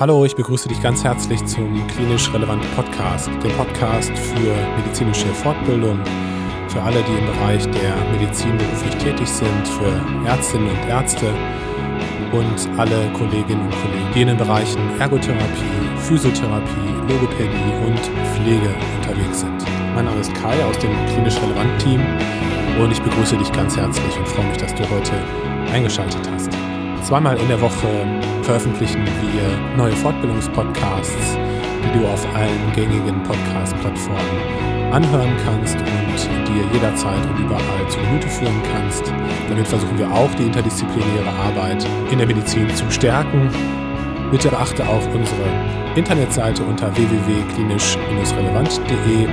Hallo, ich begrüße dich ganz herzlich zum Klinisch Relevant Podcast, dem Podcast für medizinische Fortbildung, für alle, die im Bereich der Medizin beruflich tätig sind, für Ärztinnen und Ärzte und alle Kolleginnen und Kollegen, die in den Bereichen Ergotherapie, Physiotherapie, Logopädie und Pflege unterwegs sind. Mein Name ist Kai aus dem Klinisch Relevant Team und ich begrüße dich ganz herzlich und freue mich, dass du heute eingeschaltet hast. Zweimal in der Woche veröffentlichen wir neue Fortbildungspodcasts, die du auf allen gängigen Podcast-Plattformen anhören kannst und dir jederzeit und überall zu Gemüte führen kannst. Damit versuchen wir auch die interdisziplinäre Arbeit in der Medizin zu stärken. Bitte beachte auch unsere Internetseite unter www.klinisch-relevant.de,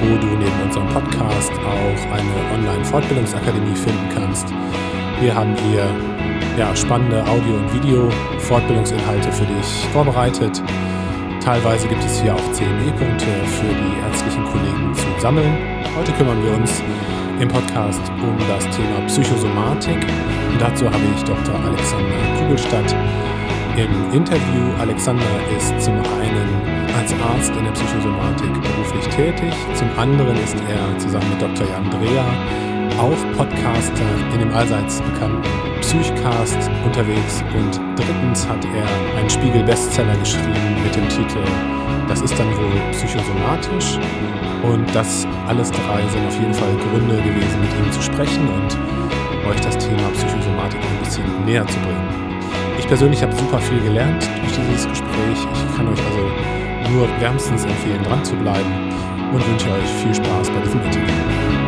wo du neben unserem Podcast auch eine Online-Fortbildungsakademie finden kannst. Wir haben hier ja, spannende Audio- und Video-Fortbildungsinhalte für dich vorbereitet. Teilweise gibt es hier auch CME-Punkte für die ärztlichen Kollegen zu sammeln. Heute kümmern wir uns im Podcast um das Thema Psychosomatik. Und dazu habe ich Dr. Alexander Kugelstadt im Interview. Alexander ist zum einen als Arzt in der Psychosomatik beruflich tätig, zum anderen ist er zusammen mit Dr. Jan Dreher auch Podcaster in dem allseits bekannten Psychcast unterwegs und drittens hat er einen Spiegel-Bestseller geschrieben mit dem Titel Das ist dann wohl psychosomatisch und das alles drei sind auf jeden Fall Gründe gewesen, mit ihm zu sprechen und euch das Thema Psychosomatik ein bisschen näher zu bringen. Ich persönlich habe super viel gelernt durch dieses Gespräch. Ich kann euch also nur wärmstens empfehlen, dran zu bleiben und wünsche euch viel Spaß bei diesem Interview.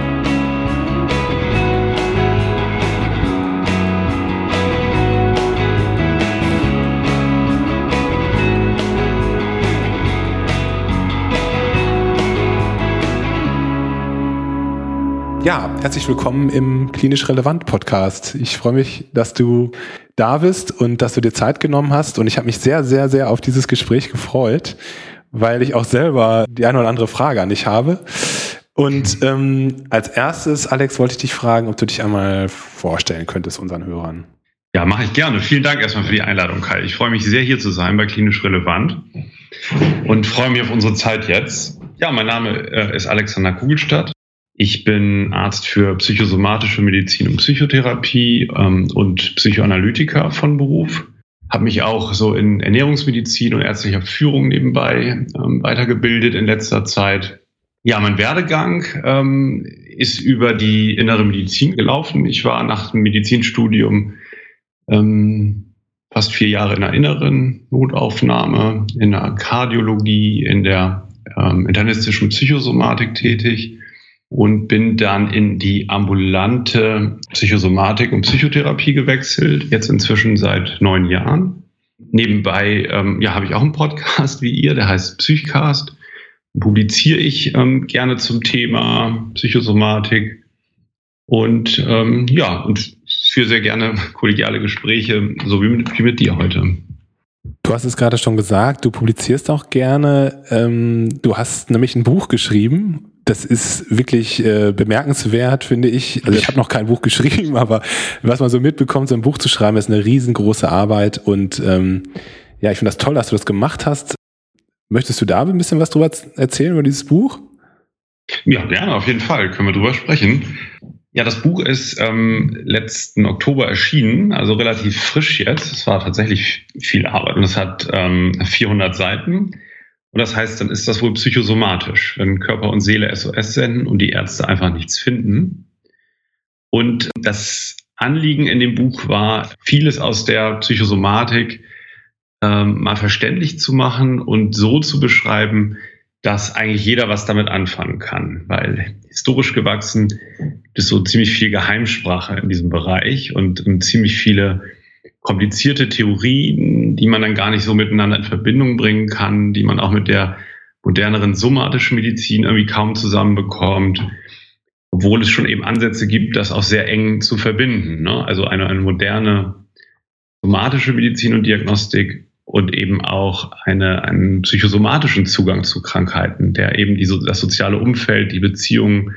Ja, herzlich willkommen im Klinisch Relevant Podcast. Ich freue mich, dass du da bist und dass du dir Zeit genommen hast. Und ich habe mich sehr, sehr, sehr auf dieses Gespräch gefreut, weil ich auch selber die eine oder andere Frage an dich habe. Und ähm, als erstes, Alex, wollte ich dich fragen, ob du dich einmal vorstellen könntest unseren Hörern. Ja, mache ich gerne. Vielen Dank erstmal für die Einladung, Kai. Ich freue mich sehr, hier zu sein bei Klinisch Relevant und freue mich auf unsere Zeit jetzt. Ja, mein Name äh, ist Alexander Kugelstadt. Ich bin Arzt für psychosomatische Medizin und Psychotherapie ähm, und Psychoanalytiker von Beruf. Habe mich auch so in Ernährungsmedizin und ärztlicher Führung nebenbei ähm, weitergebildet in letzter Zeit. Ja, mein Werdegang ähm, ist über die innere Medizin gelaufen. Ich war nach dem Medizinstudium ähm, fast vier Jahre in der inneren Notaufnahme, in der Kardiologie, in der ähm, internistischen Psychosomatik tätig und bin dann in die ambulante Psychosomatik und Psychotherapie gewechselt, jetzt inzwischen seit neun Jahren. Nebenbei ähm, ja, habe ich auch einen Podcast wie ihr, der heißt Psychcast. Publiziere ich ähm, gerne zum Thema Psychosomatik und ähm, ja, und führe sehr gerne kollegiale Gespräche, so wie mit, wie mit dir heute. Du hast es gerade schon gesagt, du publizierst auch gerne. Ähm, du hast nämlich ein Buch geschrieben das ist wirklich äh, bemerkenswert, finde ich. Also ich habe noch kein Buch geschrieben, aber was man so mitbekommt, so ein Buch zu schreiben, ist eine riesengroße Arbeit. Und ähm, ja, ich finde das toll, dass du das gemacht hast. Möchtest du da ein bisschen was drüber erzählen über dieses Buch? Ja, gerne, auf jeden Fall. Können wir drüber sprechen. Ja, das Buch ist ähm, letzten Oktober erschienen, also relativ frisch jetzt. Es war tatsächlich viel Arbeit und es hat ähm, 400 Seiten. Und das heißt, dann ist das wohl psychosomatisch, wenn Körper und Seele SOS senden und die Ärzte einfach nichts finden. Und das Anliegen in dem Buch war, vieles aus der Psychosomatik ähm, mal verständlich zu machen und so zu beschreiben, dass eigentlich jeder was damit anfangen kann. Weil historisch gewachsen gibt es so ziemlich viel Geheimsprache in diesem Bereich und, und ziemlich viele komplizierte Theorien, die man dann gar nicht so miteinander in Verbindung bringen kann, die man auch mit der moderneren somatischen Medizin irgendwie kaum zusammenbekommt, obwohl es schon eben Ansätze gibt, das auch sehr eng zu verbinden. Ne? Also eine, eine moderne somatische Medizin und Diagnostik und eben auch eine, einen psychosomatischen Zugang zu Krankheiten, der eben die, das soziale Umfeld, die Beziehungen,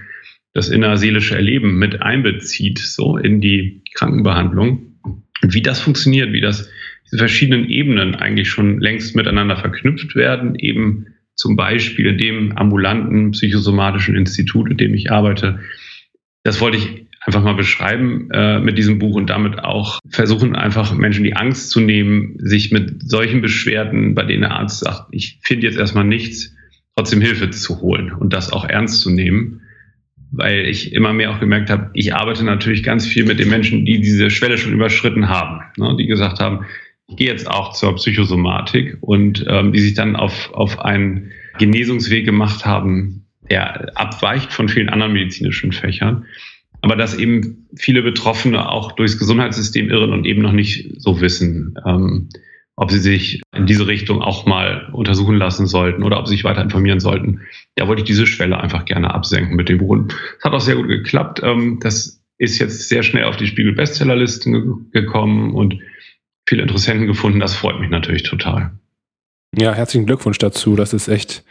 das innerseelische Erleben mit einbezieht, so in die Krankenbehandlung. Und wie das funktioniert, wie das diese verschiedenen Ebenen eigentlich schon längst miteinander verknüpft werden, eben zum Beispiel dem ambulanten psychosomatischen Institut, in dem ich arbeite. Das wollte ich einfach mal beschreiben äh, mit diesem Buch und damit auch versuchen, einfach Menschen die Angst zu nehmen, sich mit solchen Beschwerden, bei denen der Arzt sagt, ich finde jetzt erstmal nichts, trotzdem Hilfe zu holen und das auch ernst zu nehmen. Weil ich immer mehr auch gemerkt habe, ich arbeite natürlich ganz viel mit den Menschen, die diese Schwelle schon überschritten haben, ne, die gesagt haben, ich gehe jetzt auch zur Psychosomatik und ähm, die sich dann auf, auf einen Genesungsweg gemacht haben, der abweicht von vielen anderen medizinischen Fächern. Aber dass eben viele Betroffene auch durchs Gesundheitssystem irren und eben noch nicht so wissen, ähm, ob sie sich in diese Richtung auch mal untersuchen lassen sollten oder ob sie sich weiter informieren sollten. Da wollte ich diese Schwelle einfach gerne absenken mit dem Buch. Es hat auch sehr gut geklappt. Ähm, das ist jetzt sehr schnell auf die Spiegel-Bestsellerlisten gekommen und viele Interessenten gefunden. Das freut mich natürlich total. Ja, herzlichen Glückwunsch dazu. Das ist echt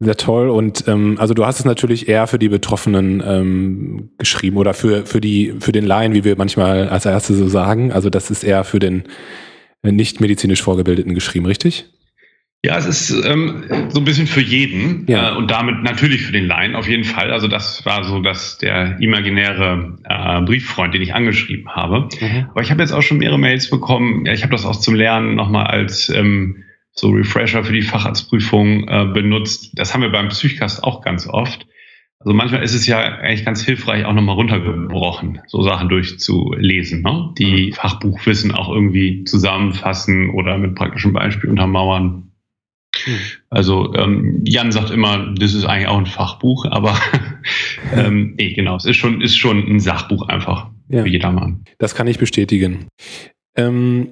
sehr toll. Und ähm, also du hast es natürlich eher für die Betroffenen ähm, geschrieben oder für, für die, für den Laien, wie wir manchmal als Erste so sagen. Also das ist eher für den nicht medizinisch Vorgebildeten geschrieben, richtig? Ja, es ist ähm, so ein bisschen für jeden ja. äh, und damit natürlich für den Laien auf jeden Fall. Also das war so dass der imaginäre äh, Brieffreund, den ich angeschrieben habe. Mhm. Aber ich habe jetzt auch schon mehrere Mails bekommen. Ja, ich habe das auch zum Lernen nochmal als ähm, so Refresher für die Facharztprüfung äh, benutzt. Das haben wir beim Psychcast auch ganz oft. Also manchmal ist es ja eigentlich ganz hilfreich, auch nochmal runtergebrochen, so Sachen durchzulesen, ne? die mhm. Fachbuchwissen auch irgendwie zusammenfassen oder mit praktischen Beispielen untermauern. Hm. Also ähm, Jan sagt immer, das ist eigentlich auch ein Fachbuch, aber ähm, nee, genau, es ist schon, ist schon ein Sachbuch einfach ja. für jedermann. Das kann ich bestätigen. Ähm,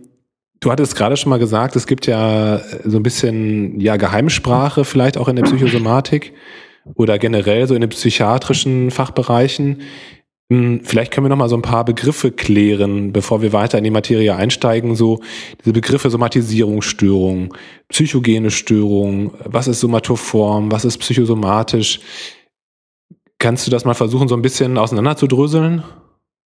du hattest gerade schon mal gesagt, es gibt ja so ein bisschen ja Geheimsprache vielleicht auch in der Psychosomatik oder generell so in den psychiatrischen Fachbereichen. Hm, vielleicht können wir noch mal so ein paar Begriffe klären, bevor wir weiter in die Materie einsteigen. So diese Begriffe Somatisierungsstörung, psychogene Störung, was ist somatoform, was ist psychosomatisch? Kannst du das mal versuchen, so ein bisschen auseinanderzudröseln?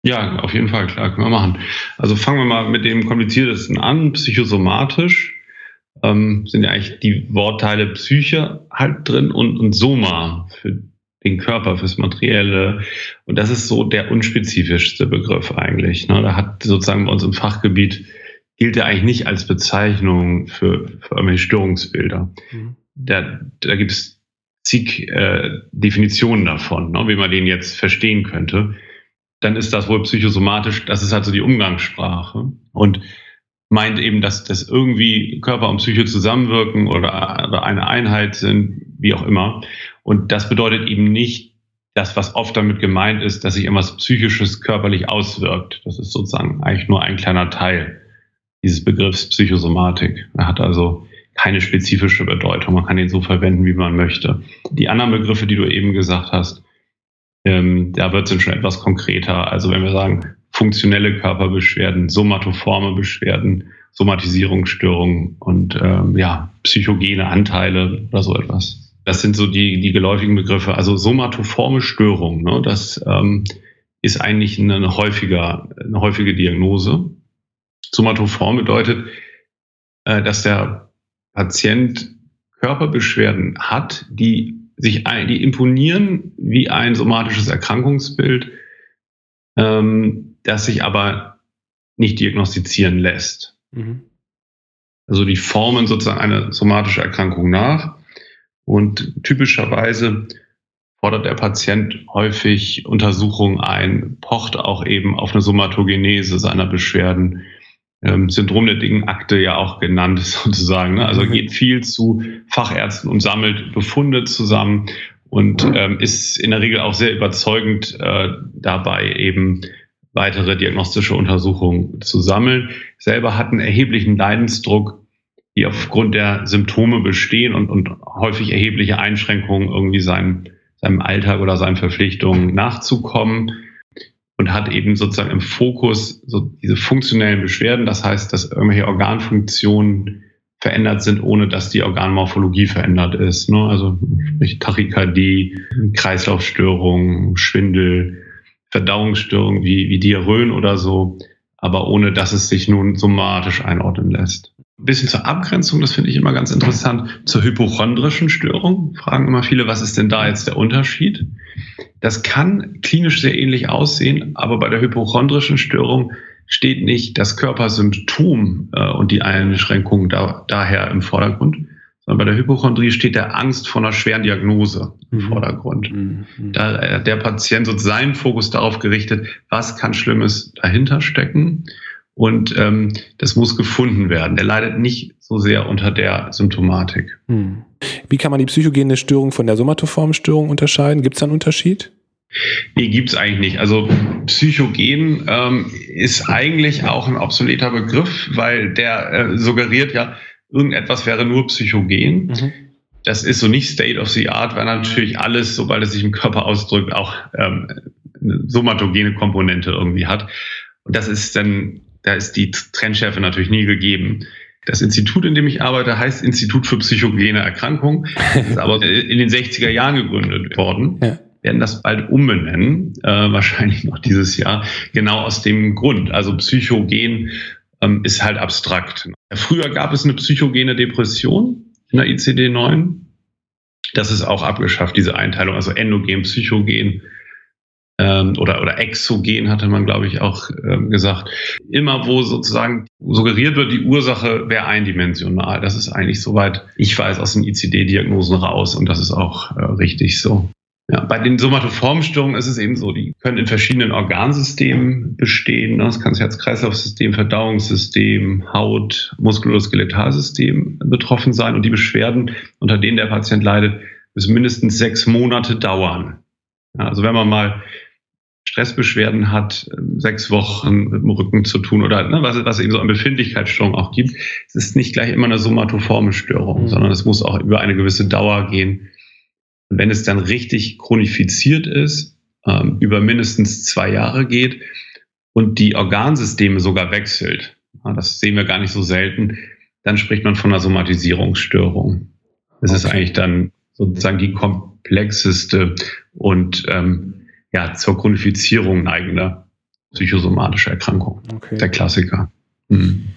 Ja, auf jeden Fall, klar, können wir machen. Also fangen wir mal mit dem kompliziertesten an, psychosomatisch. Ähm, sind ja eigentlich die Wortteile Psyche halt drin und, und Soma für den Körper, fürs Materielle. Und das ist so der unspezifischste Begriff eigentlich. Ne? Da hat sozusagen bei uns im Fachgebiet gilt er eigentlich nicht als Bezeichnung für, für irgendwelche Störungsbilder. Mhm. Da, da gibt es zig äh, Definitionen davon, ne, wie man den jetzt verstehen könnte. Dann ist das wohl psychosomatisch, das ist halt so die Umgangssprache. Und meint eben, dass das irgendwie Körper und Psyche zusammenwirken oder, eine Einheit sind, wie auch immer. Und das bedeutet eben nicht, das, was oft damit gemeint ist, dass sich irgendwas Psychisches körperlich auswirkt. Das ist sozusagen eigentlich nur ein kleiner Teil dieses Begriffs Psychosomatik. Er hat also keine spezifische Bedeutung. Man kann ihn so verwenden, wie man möchte. Die anderen Begriffe, die du eben gesagt hast, ähm, da wird es dann schon etwas konkreter. Also wenn wir sagen, funktionelle Körperbeschwerden, somatoforme Beschwerden, Somatisierungsstörungen und ähm, ja, psychogene Anteile oder so etwas. Das sind so die, die geläufigen Begriffe. Also somatoforme Störung, ne, das ähm, ist eigentlich eine, häufiger, eine häufige Diagnose. Somatoform bedeutet, äh, dass der Patient Körperbeschwerden hat, die sich ein, die imponieren wie ein somatisches Erkrankungsbild, ähm, das sich aber nicht diagnostizieren lässt. Mhm. Also die formen sozusagen eine somatische Erkrankung nach. Und typischerweise fordert der Patient häufig Untersuchungen ein, pocht auch eben auf eine Somatogenese seiner Beschwerden. Ähm, Syndrom der dicken Akte ja auch genannt sozusagen. Ne? Also mhm. geht viel zu Fachärzten und sammelt Befunde zusammen und ähm, ist in der Regel auch sehr überzeugend äh, dabei, eben weitere diagnostische Untersuchungen zu sammeln. Selber hat einen erheblichen Leidensdruck die aufgrund der Symptome bestehen und, und häufig erhebliche Einschränkungen irgendwie seinem, seinem Alltag oder seinen Verpflichtungen nachzukommen und hat eben sozusagen im Fokus so diese funktionellen Beschwerden, das heißt, dass irgendwelche Organfunktionen verändert sind, ohne dass die Organmorphologie verändert ist. Ne? Also sprich Tachykardie, Kreislaufstörungen, Schwindel, Verdauungsstörungen wie, wie Diarrhoen oder so aber ohne dass es sich nun somatisch einordnen lässt. Ein bisschen zur Abgrenzung, das finde ich immer ganz interessant, zur hypochondrischen Störung. Fragen immer viele, was ist denn da jetzt der Unterschied? Das kann klinisch sehr ähnlich aussehen, aber bei der hypochondrischen Störung steht nicht das Körpersymptom äh, und die Einschränkung da, daher im Vordergrund, sondern bei der Hypochondrie steht der Angst vor einer schweren Diagnose im mhm. Vordergrund. Mhm. Da äh, der Patient so seinen Fokus darauf gerichtet, was kann Schlimmes dahinter stecken und ähm, das muss gefunden werden. Er leidet nicht so sehr unter der Symptomatik. Mhm. Wie kann man die psychogene Störung von der somatoformen Störung unterscheiden? Gibt es da einen Unterschied? Nee, gibt's eigentlich nicht. Also Psychogen ähm, ist eigentlich auch ein obsoleter Begriff, weil der äh, suggeriert ja, irgendetwas wäre nur psychogen. Mhm. Das ist so nicht State of the Art, weil natürlich alles, sobald es sich im Körper ausdrückt, auch ähm, eine somatogene Komponente irgendwie hat. Und das ist dann, da ist die Trendschärfe natürlich nie gegeben. Das Institut, in dem ich arbeite, heißt Institut für psychogene Erkrankungen, ist aber in den 60er Jahren gegründet worden. Ja werden das bald umbenennen, äh, wahrscheinlich noch dieses Jahr, genau aus dem Grund. Also Psychogen ähm, ist halt abstrakt. Früher gab es eine psychogene Depression in der ICD-9. Das ist auch abgeschafft, diese Einteilung, also endogen, psychogen ähm, oder, oder exogen hatte man, glaube ich, auch ähm, gesagt. Immer wo sozusagen suggeriert wird, die Ursache wäre eindimensional. Das ist eigentlich soweit, ich weiß, aus den ICD-Diagnosen raus und das ist auch äh, richtig so. Ja, bei den Somatoformstörungen ist es eben so, die können in verschiedenen Organsystemen bestehen. Das kann das Herz-Kreislauf-System, Verdauungssystem, Haut, Muskuloskeletalsystem betroffen sein. Und die Beschwerden, unter denen der Patient leidet, müssen mindestens sechs Monate dauern. Ja, also wenn man mal Stressbeschwerden hat, sechs Wochen mit dem Rücken zu tun oder ne, was, was eben so an Befindlichkeitsstörungen auch gibt, es ist nicht gleich immer eine somatoforme Störung, mhm. sondern es muss auch über eine gewisse Dauer gehen und wenn es dann richtig chronifiziert ist, ähm, über mindestens zwei Jahre geht und die Organsysteme sogar wechselt, ja, das sehen wir gar nicht so selten, dann spricht man von einer Somatisierungsstörung. Das okay. ist eigentlich dann sozusagen die komplexeste und ähm, ja, zur Chronifizierung neigende psychosomatische Erkrankung. Okay. Der Klassiker. Mhm.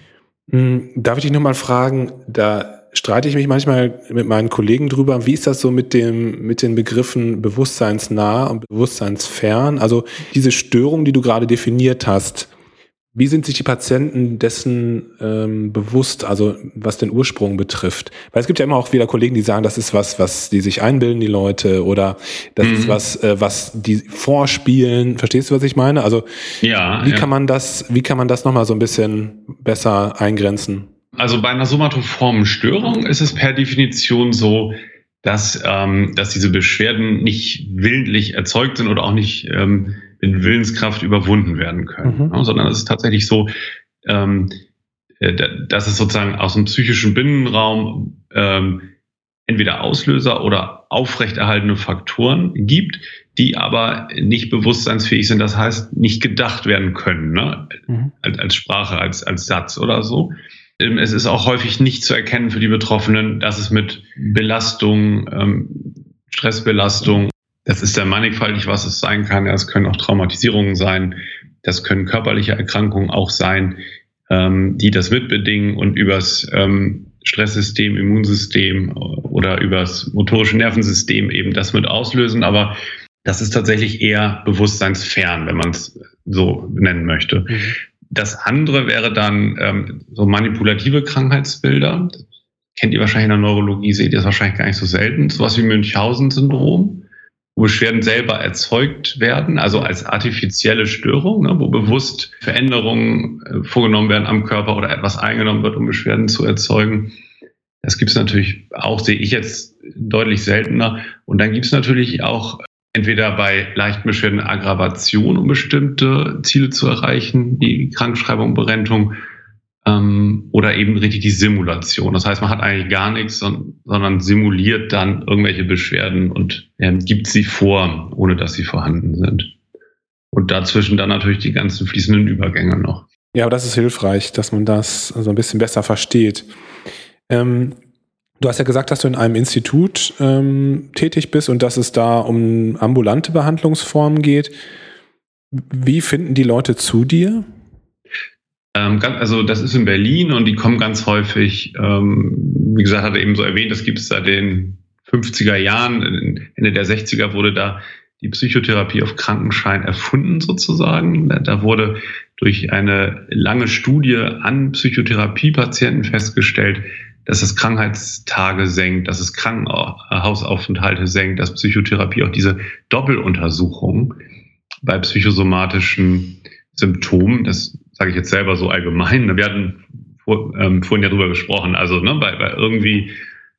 Darf ich dich nochmal fragen, da streite ich mich manchmal mit meinen Kollegen drüber. Wie ist das so mit dem, mit den Begriffen bewusstseinsnah und bewusstseinsfern? Also diese Störung, die du gerade definiert hast, wie sind sich die Patienten dessen ähm, bewusst, also was den Ursprung betrifft? Weil es gibt ja immer auch wieder Kollegen, die sagen, das ist was, was die sich einbilden, die Leute, oder das mhm. ist was, äh, was die vorspielen. Verstehst du, was ich meine? Also ja, wie ja. kann man das, wie kann man das nochmal so ein bisschen besser eingrenzen? Also bei einer somatoformen Störung ist es per Definition so, dass, ähm, dass diese Beschwerden nicht willentlich erzeugt sind oder auch nicht ähm, in Willenskraft überwunden werden können, mhm. ja, sondern es ist tatsächlich so, ähm, äh, dass es sozusagen aus dem psychischen Binnenraum ähm, entweder Auslöser oder aufrechterhaltene Faktoren gibt, die aber nicht bewusstseinsfähig sind, das heißt nicht gedacht werden können, ne? Mhm. als, als Sprache, als, als Satz oder so. Ähm, es ist auch häufig nicht zu erkennen für die Betroffenen, dass es mit Belastung, ähm, Stressbelastung, das ist ja mannigfaltig, was es sein kann. Es können auch Traumatisierungen sein, das können körperliche Erkrankungen auch sein, ähm, die das mitbedingen und übers ähm, Stresssystem, Immunsystem oder übers motorische Nervensystem eben das mit auslösen. Aber das ist tatsächlich eher bewusstseinsfern, wenn man es so nennen möchte. Mhm. Das andere wäre dann ähm, so manipulative Krankheitsbilder. Kennt ihr wahrscheinlich in der Neurologie, seht ihr das wahrscheinlich gar nicht so selten. Sowas wie Münchhausen-Syndrom, wo Beschwerden selber erzeugt werden, also als artifizielle Störung, ne, wo bewusst Veränderungen äh, vorgenommen werden am Körper oder etwas eingenommen wird, um Beschwerden zu erzeugen. Das gibt es natürlich auch, sehe ich jetzt deutlich seltener. Und dann gibt es natürlich auch entweder bei leichten Beschwerden Aggravation, um bestimmte Ziele zu erreichen, die Krankschreibung, Berentung, ähm, oder eben richtig die Simulation. Das heißt, man hat eigentlich gar nichts, sondern simuliert dann irgendwelche Beschwerden und ähm, gibt sie vor, ohne dass sie vorhanden sind. Und dazwischen dann natürlich die ganzen fließenden Übergänge noch. Ja, aber das ist hilfreich, dass man das so ein bisschen besser versteht. Ähm, Du hast ja gesagt, dass du in einem Institut ähm, tätig bist und dass es da um ambulante Behandlungsformen geht. Wie finden die Leute zu dir? Ähm, also das ist in Berlin und die kommen ganz häufig, ähm, wie gesagt, hat er eben so erwähnt, das gibt es seit den 50er Jahren, Ende der 60er wurde da die Psychotherapie auf Krankenschein erfunden sozusagen. Da wurde durch eine lange Studie an Psychotherapiepatienten festgestellt, dass es Krankheitstage senkt, dass es Krankenhausaufenthalte senkt, dass Psychotherapie auch diese Doppeluntersuchung bei psychosomatischen Symptomen, das sage ich jetzt selber so allgemein, wir hatten vor, ähm, vorhin ja drüber gesprochen, also ne, bei, bei irgendwie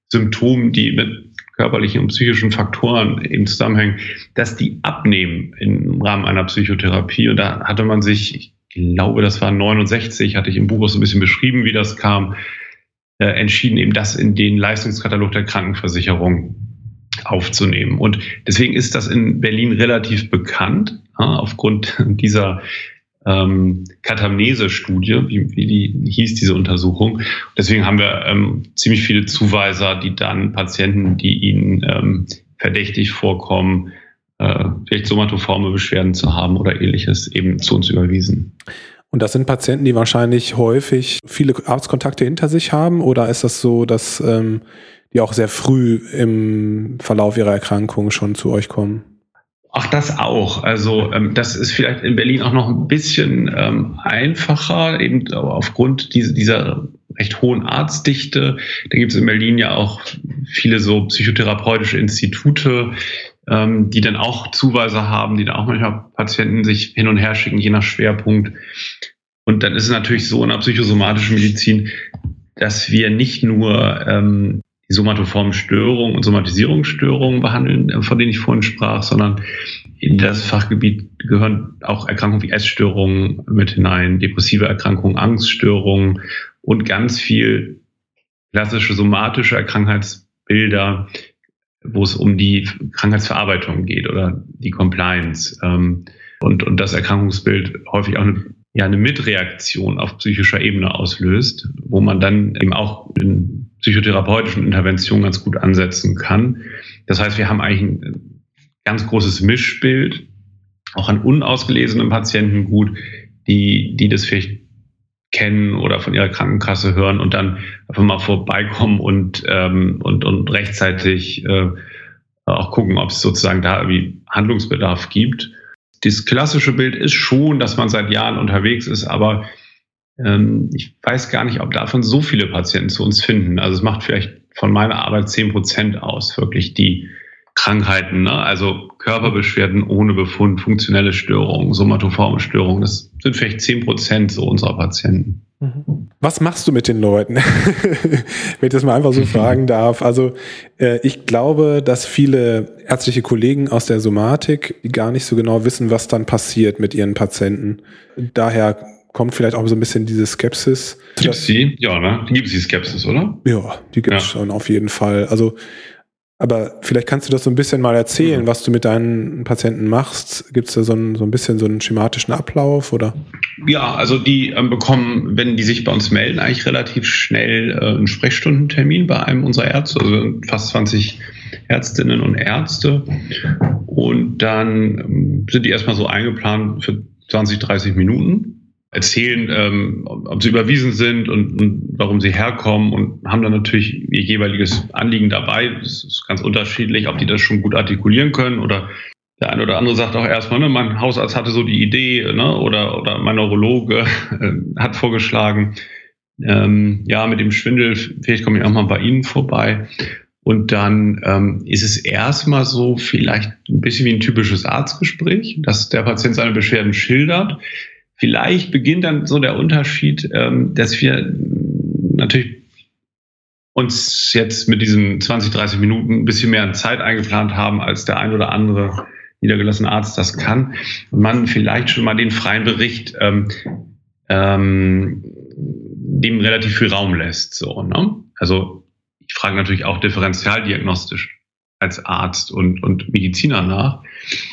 Symptomen, die mit körperlichen und psychischen Faktoren eben zusammenhängen, dass die abnehmen im Rahmen einer Psychotherapie. Und da hatte man sich, ich glaube, das war 69, hatte ich im Buch auch so ein bisschen beschrieben, wie das kam, äh, entschieden, eben das in den Leistungskatalog der Krankenversicherung aufzunehmen. Und deswegen ist das in Berlin relativ bekannt, aufgrund dieser ähm, Katamnese-Studie, wie, wie die hieß diese Untersuchung. Deswegen haben wir ähm, ziemlich viele Zuweiser, die dann Patienten, die ihnen ähm, verdächtig vorkommen, äh, vielleicht somatoforme Beschwerden zu haben oder ähnliches, eben zu uns überwiesen. Und das sind Patienten, die wahrscheinlich häufig viele Arztkontakte hinter sich haben, oder ist das so, dass ähm, die auch sehr früh im Verlauf ihrer Erkrankung schon zu euch kommen? Ach, das auch. Also ähm, das ist vielleicht in Berlin auch noch ein bisschen ähm, einfacher, eben aufgrund dieser, dieser recht hohen Arztdichte. Da gibt es in Berlin ja auch viele so psychotherapeutische Institute, ähm, die dann auch Zuweise haben, die dann auch manchmal Patienten sich hin und her schicken, je nach Schwerpunkt. Und dann ist es natürlich so in der psychosomatischen Medizin, dass wir nicht nur ähm, die somatoformen Störungen und Somatisierungsstörungen behandeln, äh, von denen ich vorhin sprach, sondern in das Fachgebiet gehören auch Erkrankungen wie Essstörungen mit hinein, depressive Erkrankungen, Angststörungen und ganz viel klassische somatische Krankheitsbilder, wo es um die Krankheitsverarbeitung geht oder die Compliance. Ähm, und, und das Erkrankungsbild häufig auch eine, ja, eine Mitreaktion auf psychischer Ebene auslöst, wo man dann eben auch in psychotherapeutischen Intervention ganz gut ansetzen kann. Das heißt, wir haben eigentlich ein ganz großes Mischbild, auch an unausgelesenen Patienten gut, die, die das vielleicht kennen oder von ihrer Krankenkasse hören und dann einfach mal vorbeikommen und, ähm, und, und rechtzeitig äh, auch gucken, ob es sozusagen da irgendwie Handlungsbedarf gibt. Das klassische Bild ist schon, dass man seit Jahren unterwegs ist, aber ähm, ich weiß gar nicht, ob davon so viele Patienten zu uns finden. Also es macht vielleicht von meiner Arbeit zehn Prozent aus, wirklich die Krankheiten, ne? also Körperbeschwerden ohne Befund, funktionelle Störungen, somatoforme Störungen. Das sind vielleicht zehn Prozent so unserer Patienten. Mhm. Was machst du mit den Leuten? Wenn ich das mal einfach so fragen darf. Also äh, ich glaube, dass viele ärztliche Kollegen aus der Somatik gar nicht so genau wissen, was dann passiert mit ihren Patienten. Daher kommt vielleicht auch so ein bisschen diese Skepsis. Gibt es die? Ja, ne? Gibt es die Skepsis, oder? Ja, die gibt es ja. schon auf jeden Fall. Also, aber vielleicht kannst du das so ein bisschen mal erzählen, mhm. was du mit deinen Patienten machst. Gibt es da so ein, so ein bisschen so einen schematischen Ablauf oder? Ja, also die ähm, bekommen, wenn die sich bei uns melden, eigentlich relativ schnell äh, einen Sprechstundentermin bei einem unserer Ärzte, also fast 20 Ärztinnen und Ärzte. Und dann ähm, sind die erstmal so eingeplant für 20, 30 Minuten erzählen, ähm, ob sie überwiesen sind und, und, warum sie herkommen und haben dann natürlich ihr jeweiliges Anliegen dabei. Das ist ganz unterschiedlich, ob die das schon gut artikulieren können oder der eine oder andere sagt auch erstmal, ne, mein Hausarzt hatte so die Idee ne, oder, oder mein Neurologe äh, hat vorgeschlagen, ähm, ja, mit dem Schwindel, vielleicht komme ich auch mal bei Ihnen vorbei. Und dann ähm, ist es erstmal so vielleicht ein bisschen wie ein typisches Arztgespräch, dass der Patient seine Beschwerden schildert. Vielleicht beginnt dann so der Unterschied, ähm, dass wir natürlich uns jetzt mit diesen 20, 30 Minuten ein bisschen mehr Zeit eingeplant haben, als der ein oder andere niedergelassene Arzt das kann. Und man vielleicht schon mal den freien Bericht ähm, ähm, dem relativ viel Raum lässt. So, ne? Also ich frage natürlich auch differentialdiagnostisch als Arzt und, und Mediziner nach.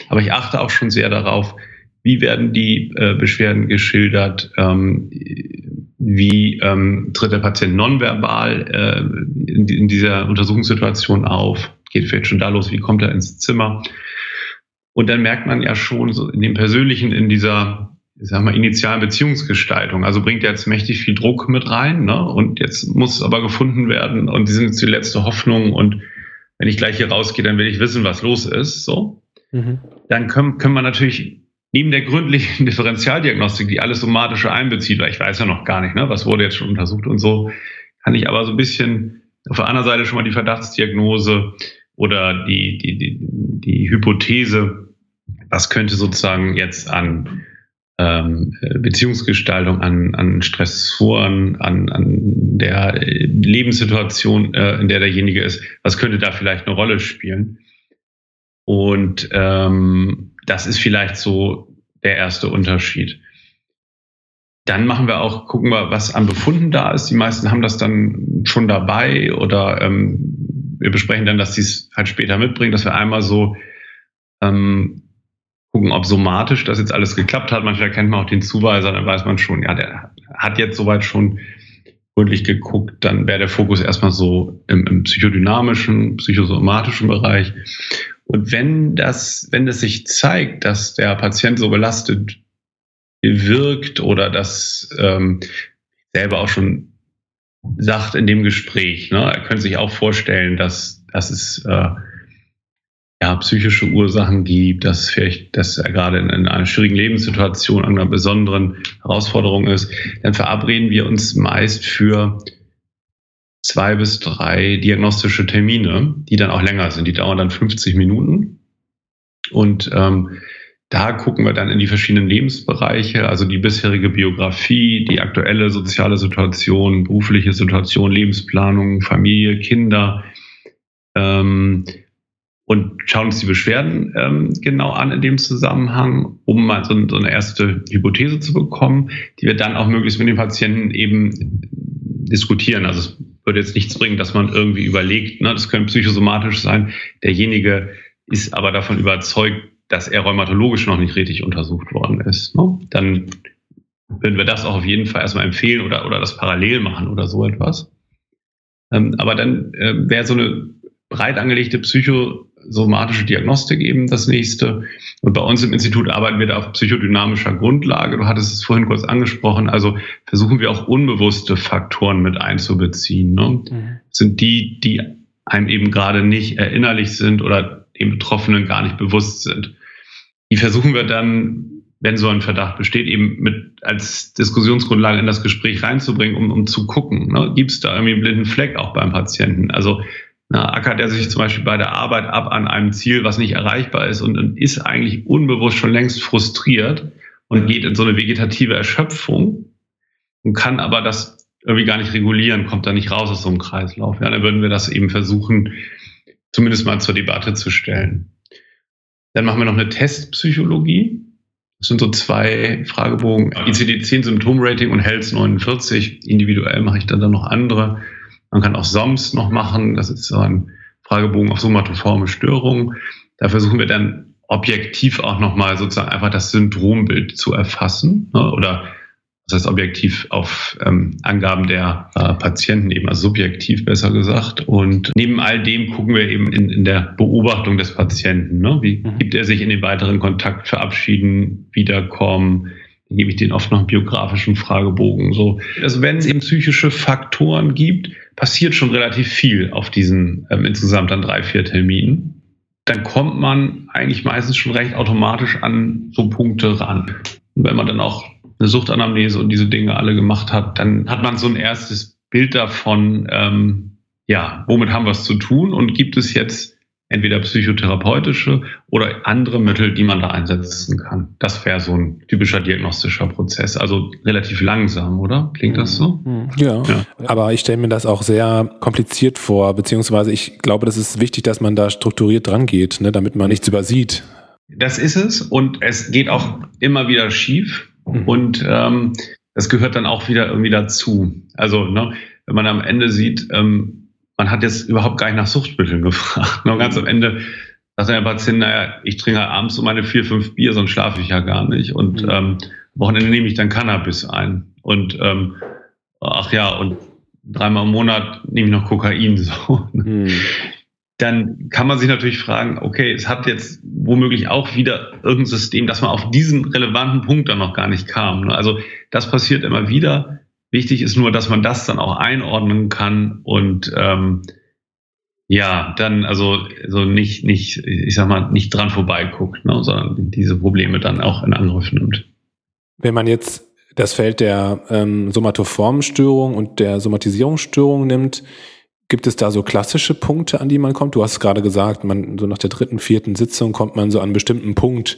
Aber ich achte auch schon sehr darauf, wie werden die äh, Beschwerden geschildert? Ähm, wie ähm, tritt der Patient nonverbal äh, in, in, dieser Untersuchungssituation auf? Geht vielleicht schon da los, wie kommt er ins Zimmer? Und dann merkt man ja schon so in dem Persönlichen, in dieser ich sag mal, initialen Beziehungsgestaltung. Also bringt jetzt mächtig viel Druck mit rein, ne? Und jetzt muss es aber gefunden werden und die sind jetzt die letzte Hoffnung und wenn ich gleich hier rausgehe, dann will ich wissen, was los ist, so. Mhm. Dann können, können wir natürlich neben der gründlichen Differentialdiagnostik, die alles Somatische einbezieht, weil ich weiß ja noch gar nicht, ne, was wurde jetzt schon untersucht und so, kann ich aber so ein bisschen auf der anderen Seite schon mal die Verdachtsdiagnose oder die, die, die, die Hypothese, was könnte sozusagen jetzt an ähm, Beziehungsgestaltung, an, an Stressoren, an, an der Lebenssituation, äh, in der derjenige ist, was könnte da vielleicht eine Rolle spielen? Und ähm, das ist vielleicht so der erste Unterschied. Dann machen wir auch, gucken wir, was an Befunden da ist. Die meisten haben das dann schon dabei oder ähm, wir besprechen dann, dass sie es halt später mitbringen, dass wir einmal so ähm, gucken, ob somatisch das jetzt alles geklappt hat. Manchmal kennt man auch den Zuweiser, dann weiß man schon, ja, der hat jetzt soweit schon gründlich geguckt, dann wäre der Fokus erstmal so im, im psychodynamischen, psychosomatischen Bereich. Und wenn das, wenn es sich zeigt, dass der Patient so belastet wirkt oder das ähm, selber auch schon sagt in dem Gespräch, ne, er könnte sich auch vorstellen, dass, dass es äh, ja, psychische Ursachen gibt, dass vielleicht, dass er gerade in, in einer schwierigen Lebenssituation, einer besonderen Herausforderung ist, dann verabreden wir uns meist für zwei bis drei diagnostische Termine, die dann auch länger sind. Die dauern dann 50 Minuten. Und ähm, da gucken wir dann in die verschiedenen Lebensbereiche, also die bisherige Biografie, die aktuelle soziale Situation, berufliche Situation, Lebensplanung, Familie, Kinder. Ähm, und schauen uns die Beschwerden ähm, genau an in dem Zusammenhang, um mal so, so, eine erste Hypothese zu bekommen, die wir dann auch möglichst mit den Patienten eben diskutieren. Also würde jetzt nichts bringen, dass man irgendwie überlegt, ne, das könnte psychosomatisch sein. Derjenige ist aber davon überzeugt, dass er rheumatologisch noch nicht richtig untersucht worden ist. Ne? Dann würden wir das auch auf jeden Fall erstmal empfehlen oder, oder das parallel machen oder so etwas. Ähm, aber dann äh, wäre so eine breit angelegte Psycho somatische Diagnostik eben das nächste. Und bei uns im Institut arbeiten wir da auf psychodynamischer Grundlage. Du hattest es vorhin kurz angesprochen. Also versuchen wir auch unbewusste Faktoren mit einzubeziehen. Ne? Mhm. sind die, die einem eben gerade nicht erinnerlich sind oder dem Betroffenen gar nicht bewusst sind. Die versuchen wir dann, wenn so ein Verdacht besteht, eben mit als Diskussionsgrundlage in das Gespräch reinzubringen, um, um zu gucken, ne? gibt es da irgendwie einen blinden Fleck auch beim Patienten? Also na, ackert er sich zum Beispiel bei der Arbeit ab an einem Ziel, was nicht erreichbar ist und, und ist eigentlich unbewusst schon längst frustriert und geht in so eine vegetative Erschöpfung und kann aber das irgendwie gar nicht regulieren, kommt da nicht raus aus so einem Kreislauf. Ja, dann würden wir das eben versuchen, zumindest mal zur Debatte zu stellen. Dann machen wir noch eine Testpsychologie. Das sind so zwei Fragebogen, ICD-10 Symptomrating und Health 49. Individuell mache ich dann, dann noch andere. Man kann auch SOMS noch machen. Das ist so ein Fragebogen auf somatoforme Störungen. Da versuchen wir dann objektiv auch nochmal sozusagen einfach das Syndrombild zu erfassen ne? oder das heißt objektiv auf ähm, Angaben der äh, Patienten eben, also subjektiv besser gesagt. Und neben all dem gucken wir eben in, in der Beobachtung des Patienten. Ne? Wie mhm. gibt er sich in den weiteren Kontakt verabschieden, wiederkommen? Dann gebe ich den oft noch einen biografischen Fragebogen. So. Also wenn es eben psychische Faktoren gibt, passiert schon relativ viel auf diesen ähm, insgesamt dann drei, vier Terminen. Dann kommt man eigentlich meistens schon recht automatisch an so Punkte ran. Und wenn man dann auch eine Suchtanamnese und diese Dinge alle gemacht hat, dann hat man so ein erstes Bild davon, ähm, ja, womit haben wir es zu tun und gibt es jetzt entweder psychotherapeutische oder andere Mittel, die man da einsetzen kann. Das wäre so ein typischer diagnostischer Prozess. Also relativ langsam, oder? Klingt das so? Mhm. Ja, ja. aber ich stelle mir das auch sehr kompliziert vor, beziehungsweise ich glaube, das ist wichtig, dass man da strukturiert dran geht, ne, damit man nichts übersieht. Das ist es und es geht auch immer wieder schief mhm. und ähm, das gehört dann auch wieder irgendwie dazu. Also, ne, wenn man am Ende sieht, ähm, man hat jetzt überhaupt gar nicht nach Suchtmitteln gefragt. Nur ganz am Ende sagt der Patient, naja, ich trinke halt abends so meine vier, fünf Bier, sonst schlafe ich ja gar nicht. Und mhm. ähm, Wochenende nehme ich dann Cannabis ein. Und ähm, ach ja, und dreimal im Monat nehme ich noch Kokain. So. Mhm. dann kann man sich natürlich fragen, okay, es hat jetzt womöglich auch wieder irgendein System, dass man auf diesen relevanten Punkt dann noch gar nicht kam. Ne? Also das passiert immer wieder. Wichtig ist nur, dass man das dann auch einordnen kann und ähm, ja, dann also, also nicht, nicht, ich sag mal, nicht dran vorbeiguckt, ne, sondern diese Probleme dann auch in Angriff nimmt. Wenn man jetzt das Feld der ähm, Somatoformstörung und der Somatisierungsstörung nimmt, gibt es da so klassische Punkte, an die man kommt? Du hast es gerade gesagt, man so nach der dritten, vierten Sitzung kommt man so an einen bestimmten Punkt,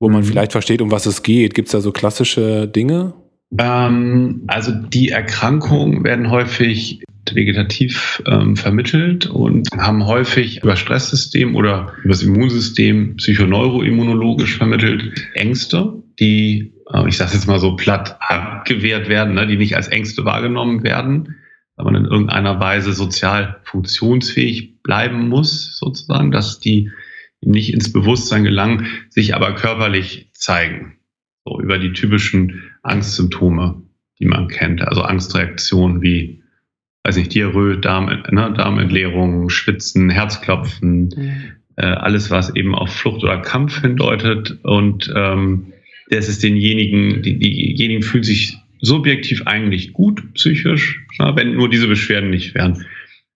wo mhm. man vielleicht versteht, um was es geht. Gibt es da so klassische Dinge? Ähm, also die Erkrankungen werden häufig vegetativ ähm, vermittelt und haben häufig über Stresssystem oder über das Immunsystem psychoneuroimmunologisch vermittelt Ängste, die, äh, ich sage jetzt mal so platt, abgewehrt werden, ne, die nicht als Ängste wahrgenommen werden, weil man in irgendeiner Weise sozial funktionsfähig bleiben muss, sozusagen, dass die nicht ins Bewusstsein gelangen, sich aber körperlich zeigen. So über die typischen Angstsymptome, die man kennt. Also Angstreaktionen wie, weiß nicht, Diarrhoe, Darm, ne, Darmentleerung, Schwitzen, Herzklopfen, mhm. äh, alles, was eben auf Flucht oder Kampf hindeutet. Und ähm, das ist denjenigen, die, diejenigen fühlen sich subjektiv eigentlich gut psychisch, na, wenn nur diese Beschwerden nicht wären.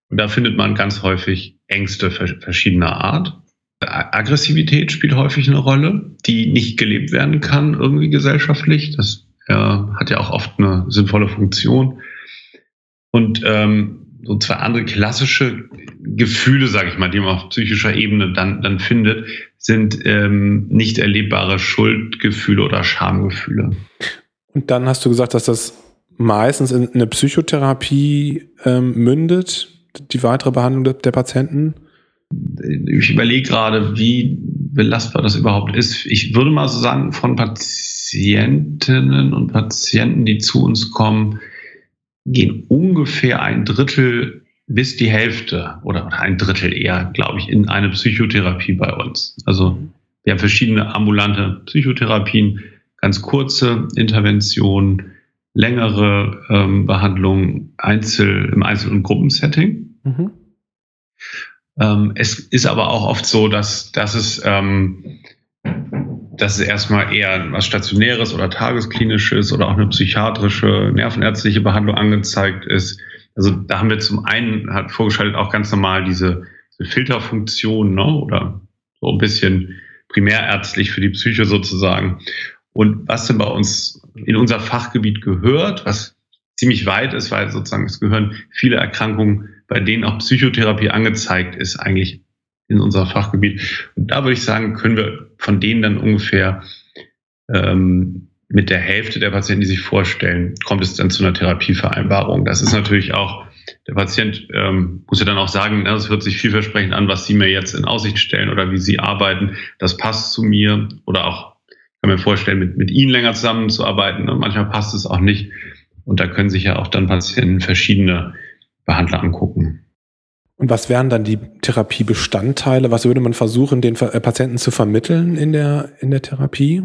Und da findet man ganz häufig Ängste verschiedener Art. Aggressivität spielt häufig eine Rolle, die nicht gelebt werden kann irgendwie gesellschaftlich. Das äh, hat ja auch oft eine sinnvolle Funktion. Und ähm, so zwei andere klassische Gefühle, sage ich mal, die man auf psychischer Ebene dann, dann findet, sind ähm, nicht erlebbare Schuldgefühle oder Schamgefühle. Und dann hast du gesagt, dass das meistens in eine Psychotherapie ähm, mündet, die weitere Behandlung der, der Patienten? Ich überlege gerade, wie belastbar das überhaupt ist. Ich würde mal so sagen, von Patientinnen und Patienten, die zu uns kommen, gehen ungefähr ein Drittel bis die Hälfte oder ein Drittel eher, glaube ich, in eine Psychotherapie bei uns. Also wir haben verschiedene ambulante Psychotherapien, ganz kurze Interventionen, längere ähm, Behandlungen Einzel, im Einzel- und Gruppensetting. Mhm. Ähm, es ist aber auch oft so, dass, dass es ähm, dass es erstmal eher was Stationäres oder Tagesklinisches oder auch eine psychiatrische, nervenärztliche Behandlung angezeigt ist. Also da haben wir zum einen hat vorgeschaltet auch ganz normal diese, diese Filterfunktion ne, oder so ein bisschen primärärztlich für die Psyche sozusagen. Und was denn bei uns in unser Fachgebiet gehört, was ziemlich weit ist, weil sozusagen es gehören viele Erkrankungen, bei denen auch Psychotherapie angezeigt ist, eigentlich in unser Fachgebiet. Und da würde ich sagen, können wir von denen dann ungefähr ähm, mit der Hälfte der Patienten, die sich vorstellen, kommt es dann zu einer Therapievereinbarung. Das ist natürlich auch, der Patient ähm, muss ja dann auch sagen, na, das hört sich vielversprechend an, was Sie mir jetzt in Aussicht stellen oder wie Sie arbeiten. Das passt zu mir oder auch kann mir vorstellen, mit, mit ihnen länger zusammenzuarbeiten. Und manchmal passt es auch nicht. Und da können sich ja auch dann Patienten verschiedene Behandler angucken. Und was wären dann die Therapiebestandteile? Was würde man versuchen, den äh, Patienten zu vermitteln in der, in der Therapie?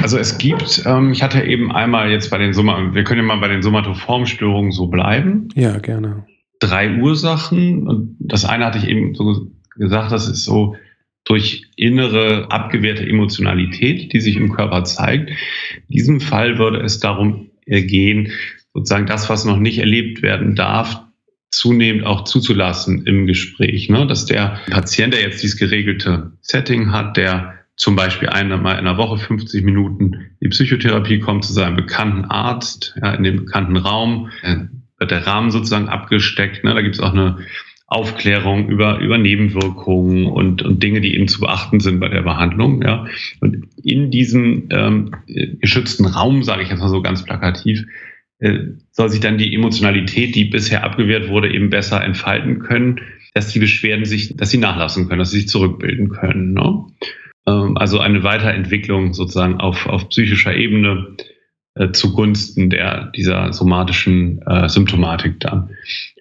Also es gibt, ähm, ich hatte eben einmal jetzt bei den Soma, wir können ja mal bei den Somatoformstörungen so bleiben. Ja, gerne. Drei Ursachen. Und das eine hatte ich eben so gesagt, das ist so durch innere abgewehrte Emotionalität, die sich im Körper zeigt. In diesem Fall würde es darum gehen, sozusagen das, was noch nicht erlebt werden darf, zunehmend auch zuzulassen im Gespräch. Ne? Dass der Patient, der jetzt dieses geregelte Setting hat, der zum Beispiel einmal in der Woche 50 Minuten in die Psychotherapie kommt zu seinem bekannten Arzt, ja, in dem bekannten Raum, äh, wird der Rahmen sozusagen abgesteckt. Ne? Da gibt es auch eine Aufklärung über, über Nebenwirkungen und, und Dinge, die eben zu beachten sind bei der Behandlung. Ja. Und in diesem ähm, geschützten Raum, sage ich jetzt mal so ganz plakativ, soll sich dann die Emotionalität, die bisher abgewehrt wurde, eben besser entfalten können, dass die Beschwerden sich, dass sie nachlassen können, dass sie sich zurückbilden können. Ne? Ähm, also eine Weiterentwicklung sozusagen auf, auf psychischer Ebene äh, zugunsten der, dieser somatischen äh, Symptomatik dann.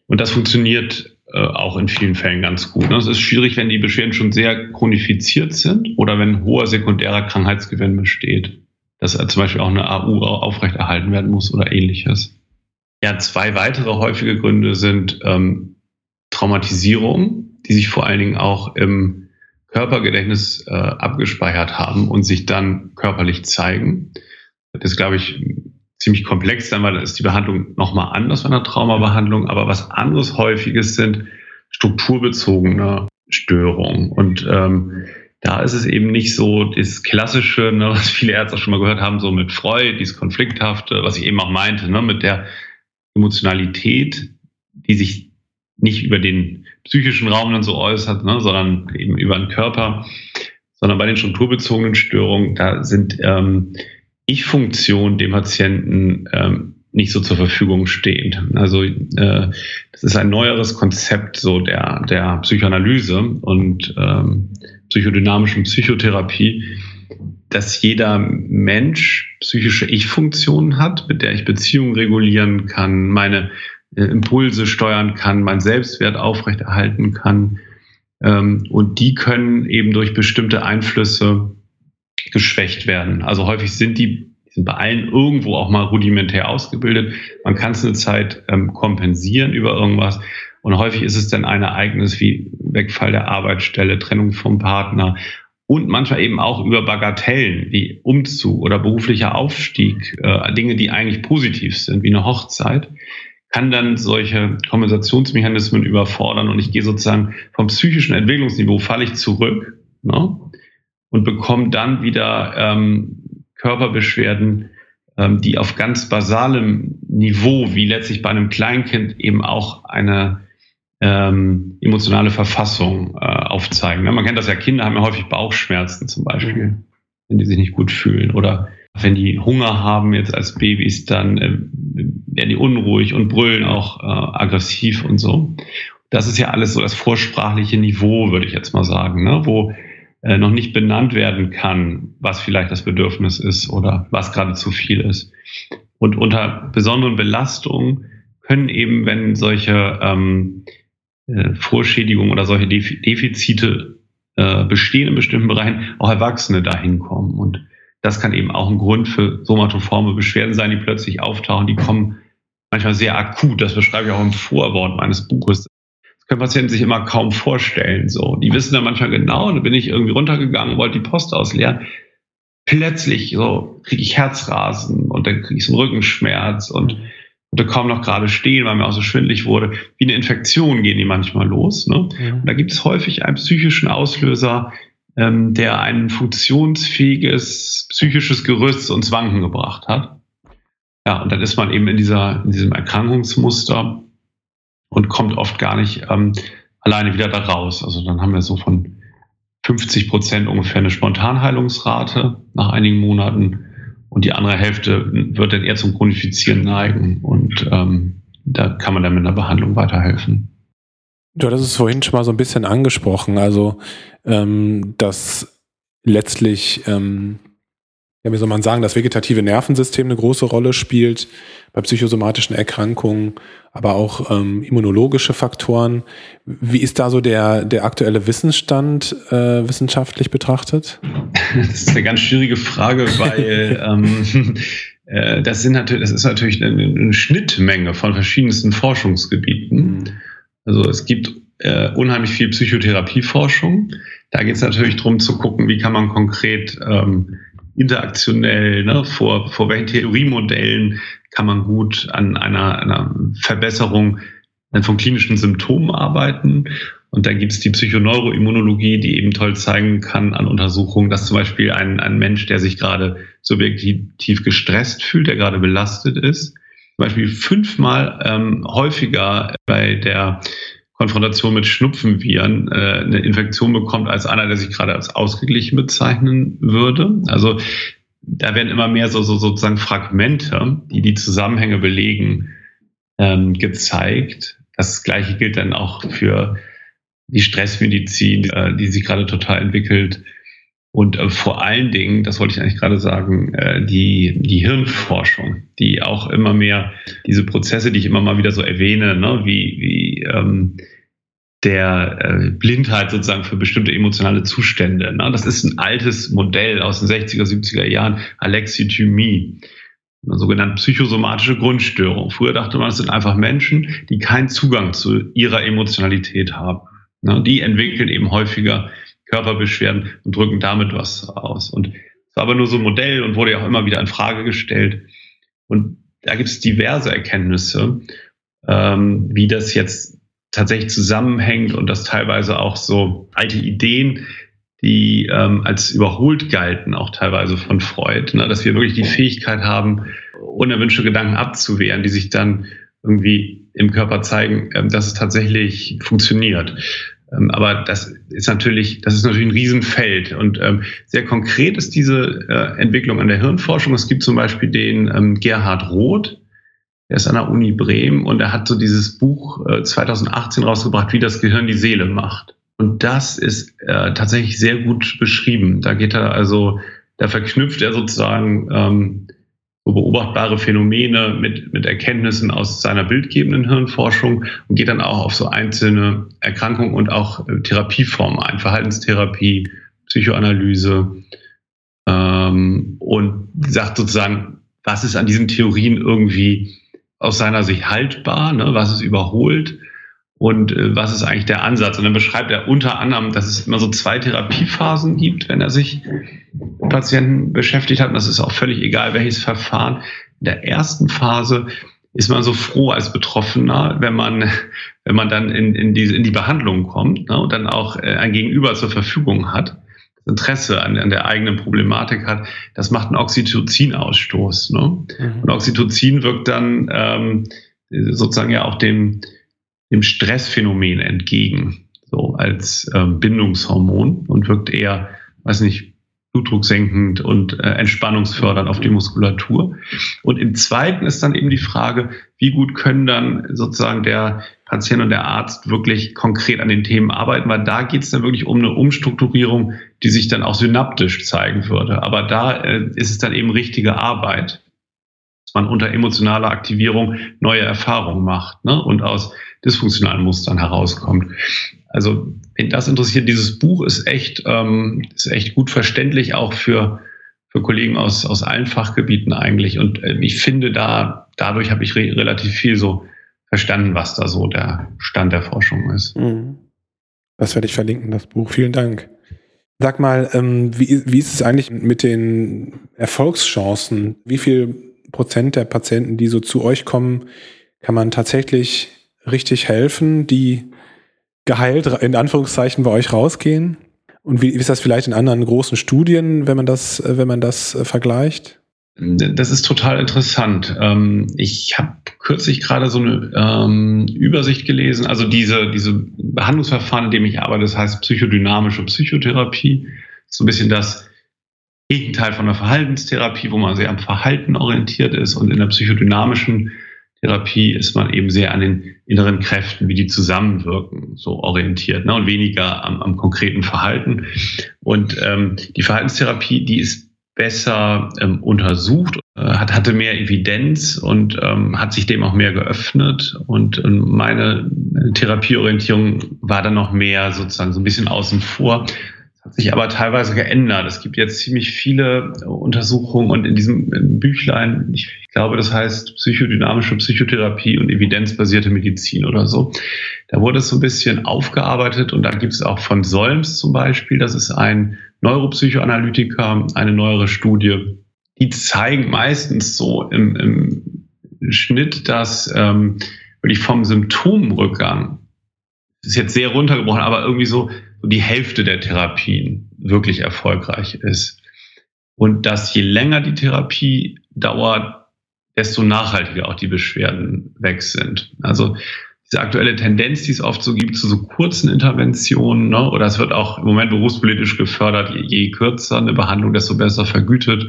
Und das funktioniert äh, auch in vielen Fällen ganz gut. Ne? Es ist schwierig, wenn die Beschwerden schon sehr chronifiziert sind oder wenn hoher sekundärer Krankheitsgewinn besteht, dass zum Beispiel auch eine AU aufrechterhalten werden muss oder ähnliches. Ja, zwei weitere häufige Gründe sind ähm, Traumatisierung. die sich vor allen Dingen auch im Körpergedächtnis äh, abgespeichert haben und sich dann körperlich zeigen. Das ist, glaube ich, ziemlich komplex, dann weil ist die Behandlung nochmal anders von der Traumabehandlung, aber was anderes häufiges sind strukturbezogene Störungen. Und ähm, da ist es eben nicht so das Klassische, ne, was viele Ärzte auch schon mal gehört haben, so mit Freud, dieses Konflikthafte, was ich eben auch meinte, ne, mit der Emotionalität, die sich nicht über den psychischen Raum dann so äußert, ne, sondern eben über den Körper, sondern bei den strukturbezogenen Störungen, da sind ähm, Ich-Funktionen dem Patienten ähm, nicht so zur Verfügung stehend. Also äh, das ist ein neueres Konzept so der, der Psychoanalyse und ähm, psychodynamischen Psychotherapie, dass jeder Mensch psychische Ich-Funktionen hat, mit der ich Beziehungen regulieren kann, meine äh, Impulse steuern kann, mein Selbstwert aufrechterhalten kann. Ähm, und die können eben durch bestimmte Einflüsse geschwächt werden. Also häufig sind die, sind bei allen irgendwo auch mal rudimentär ausgebildet. Man kann es eine Zeit ähm, kompensieren über irgendwas. Und häufig ist es dann ein Ereignis wie Wegfall der Arbeitsstelle, Trennung vom Partner und manchmal eben auch über Bagatellen wie Umzug oder beruflicher Aufstieg, äh, Dinge, die eigentlich positiv sind, wie eine Hochzeit kann dann solche Kompensationsmechanismen überfordern. Und ich gehe sozusagen vom psychischen Entwicklungsniveau, falle ich zurück ne, und bekomme dann wieder ähm, Körperbeschwerden, ähm, die auf ganz basalem Niveau, wie letztlich bei einem Kleinkind eben auch eine ähm, emotionale Verfassung äh, aufzeigen. Ne? Man kennt das ja, Kinder haben ja häufig Bauchschmerzen zum Beispiel, mhm. wenn die sich nicht gut fühlen oder wenn die Hunger haben jetzt als Babys, dann äh, werden die unruhig und brüllen auch äh, aggressiv und so. Das ist ja alles so das vorsprachliche Niveau, würde ich jetzt mal sagen, ne? wo äh, noch nicht benannt werden kann, was vielleicht das Bedürfnis ist oder was gerade zu viel ist. Und unter besonderen Belastungen können eben, wenn solche ähm, äh, Vorschädigungen oder solche Defizite äh, bestehen in bestimmten Bereichen, auch Erwachsene dahin kommen. Und das kann eben auch ein Grund für somatoforme Beschwerden sein, die plötzlich auftauchen. Die kommen manchmal sehr akut. Das beschreibe ich auch im Vorwort meines Buches. Das können Patienten sich immer kaum vorstellen. So, die wissen dann manchmal genau. Da bin ich irgendwie runtergegangen, wollte die Post ausleeren. Plötzlich so kriege ich Herzrasen und dann kriege ich so einen Rückenschmerz und konnte kaum noch gerade stehen, weil mir auch so schwindlig wurde. Wie eine Infektion gehen die manchmal los. Ne? Mhm. Und da gibt es häufig einen psychischen Auslöser, ähm, der ein funktionsfähiges psychisches Gerüst uns Wanken gebracht hat. Ja, und dann ist man eben in, dieser, in diesem Erkrankungsmuster und kommt oft gar nicht ähm, alleine wieder da raus. Also dann haben wir so von 50 Prozent ungefähr eine Spontanheilungsrate nach einigen Monaten und die andere Hälfte wird dann eher zum Chronifizieren neigen und ähm, da kann man dann mit einer Behandlung weiterhelfen. Du hattest es vorhin schon mal so ein bisschen angesprochen, also ähm, dass letztlich, ähm, ja, wie soll man sagen, das vegetative Nervensystem eine große Rolle spielt bei psychosomatischen Erkrankungen, aber auch ähm, immunologische Faktoren. Wie ist da so der, der aktuelle Wissensstand äh, wissenschaftlich betrachtet? Das ist eine ganz schwierige Frage, weil ähm, äh, das, sind natürlich, das ist natürlich eine, eine Schnittmenge von verschiedensten Forschungsgebieten. Mhm. Also es gibt äh, unheimlich viel Psychotherapieforschung. Da geht es natürlich darum zu gucken, wie kann man konkret ähm, interaktionell, ne, vor, vor welchen Theoriemodellen kann man gut an einer, einer Verbesserung von klinischen Symptomen arbeiten. Und dann gibt es die Psychoneuroimmunologie, die eben toll zeigen kann an Untersuchungen, dass zum Beispiel ein, ein Mensch, der sich gerade subjektiv gestresst fühlt, der gerade belastet ist, zum Beispiel fünfmal ähm, häufiger bei der Konfrontation mit Schnupfenviren äh, eine Infektion bekommt als einer, der sich gerade als ausgeglichen bezeichnen würde. Also da werden immer mehr so, so sozusagen Fragmente, die die Zusammenhänge belegen, ähm, gezeigt. Das Gleiche gilt dann auch für die Stressmedizin, äh, die sich gerade total entwickelt. Und äh, vor allen Dingen, das wollte ich eigentlich gerade sagen, äh, die, die Hirnforschung, die auch immer mehr diese Prozesse, die ich immer mal wieder so erwähne, ne, wie, wie ähm, der äh, Blindheit sozusagen für bestimmte emotionale Zustände. Ne? Das ist ein altes Modell aus den 60er, 70er Jahren, Alexithymie, eine sogenannte psychosomatische Grundstörung. Früher dachte man, es sind einfach Menschen, die keinen Zugang zu ihrer Emotionalität haben. Ne? Die entwickeln eben häufiger Körperbeschwerden und drücken damit was aus. Und es war aber nur so ein Modell und wurde ja auch immer wieder in Frage gestellt. Und da gibt es diverse Erkenntnisse, ähm, wie das jetzt tatsächlich zusammenhängt und dass teilweise auch so alte Ideen, die ähm, als überholt galten, auch teilweise von Freud, ne, dass wir wirklich die Fähigkeit haben, unerwünschte Gedanken abzuwehren, die sich dann irgendwie im Körper zeigen, ähm, dass es tatsächlich funktioniert. Ähm, aber das ist natürlich, das ist natürlich ein Riesenfeld. Und ähm, sehr konkret ist diese äh, Entwicklung an der Hirnforschung. Es gibt zum Beispiel den ähm, Gerhard Roth, der ist an der Uni Bremen und er hat so dieses Buch äh, 2018 rausgebracht, wie das Gehirn die Seele macht. Und das ist äh, tatsächlich sehr gut beschrieben. Da geht er also, da verknüpft er sozusagen ähm, so beobachtbare Phänomene mit, mit Erkenntnissen aus seiner bildgebenden Hirnforschung und geht dann auch auf so einzelne Erkrankungen und auch äh, Therapieformen ein, Verhaltenstherapie, Psychoanalyse ähm, und sagt sozusagen, was ist an diesen Theorien irgendwie aus seiner Sicht haltbar, ne, was ist überholt und äh, was ist eigentlich der Ansatz. Und dann beschreibt er unter anderem, dass es immer so zwei Therapiephasen gibt, wenn er sich mit Patienten beschäftigt hat. Und das ist auch völlig egal, welches Verfahren. In der ersten Phase ist man so froh als Betroffener, wenn man, wenn man dann in, in, die, in die Behandlung kommt ne, und dann auch äh, ein Gegenüber zur Verfügung hat. Interesse an, an der eigenen Problematik hat, das macht einen Oxytocin-Ausstoß. Ne? Mhm. Und Oxytocin wirkt dann ähm, sozusagen ja auch dem, dem Stressphänomen entgegen, so als ähm, Bindungshormon und wirkt eher, weiß nicht, blutdrucksenkend und äh, entspannungsfördernd auf die Muskulatur. Und im zweiten ist dann eben die Frage, wie gut können dann sozusagen der Patient und der Arzt wirklich konkret an den Themen arbeiten, weil da geht es dann wirklich um eine Umstrukturierung, die sich dann auch synaptisch zeigen würde. Aber da äh, ist es dann eben richtige Arbeit, dass man unter emotionaler Aktivierung neue Erfahrungen macht ne? und aus dysfunktionalen Mustern herauskommt. Also, wenn das interessiert, dieses Buch ist echt, ähm, ist echt gut verständlich, auch für, für Kollegen aus, aus allen Fachgebieten eigentlich. Und äh, ich finde, da, dadurch habe ich re relativ viel so verstanden, was da so der Stand der Forschung ist. Mhm. Das werde ich verlinken, das Buch. Vielen Dank. Sag mal, ähm, wie, wie ist es eigentlich mit den Erfolgschancen? Wie viel Prozent der Patienten, die so zu euch kommen, kann man tatsächlich richtig helfen, die geheilt in Anführungszeichen bei euch rausgehen? Und wie, ist das vielleicht in anderen großen Studien, wenn man das, äh, wenn man das äh, vergleicht? Das ist total interessant. Ähm, ich habe kürzlich gerade so eine ähm, Übersicht gelesen. Also diese, diese Behandlungsverfahren, in dem ich arbeite, das heißt psychodynamische Psychotherapie. So ein bisschen das Gegenteil von der Verhaltenstherapie, wo man sehr am Verhalten orientiert ist. Und in der psychodynamischen Therapie ist man eben sehr an den inneren Kräften, wie die zusammenwirken, so orientiert ne, und weniger am, am konkreten Verhalten. Und ähm, die Verhaltenstherapie, die ist besser ähm, untersucht, äh, hat, hatte mehr Evidenz und ähm, hat sich dem auch mehr geöffnet. Und äh, meine Therapieorientierung war dann noch mehr sozusagen so ein bisschen außen vor hat sich aber teilweise geändert. Es gibt jetzt ziemlich viele Untersuchungen und in diesem Büchlein, ich glaube, das heißt psychodynamische Psychotherapie und evidenzbasierte Medizin oder so. Da wurde es so ein bisschen aufgearbeitet und da gibt es auch von Solms zum Beispiel, das ist ein Neuropsychoanalytiker, eine neuere Studie. Die zeigen meistens so im, im Schnitt, dass ähm, wirklich vom Symptomrückgang, das ist jetzt sehr runtergebrochen, aber irgendwie so die Hälfte der Therapien wirklich erfolgreich ist. Und dass je länger die Therapie dauert, desto nachhaltiger auch die Beschwerden weg sind. Also diese aktuelle Tendenz, die es oft so gibt, zu so kurzen Interventionen, ne, oder es wird auch im Moment berufspolitisch gefördert, je, je kürzer eine Behandlung, desto besser vergütet,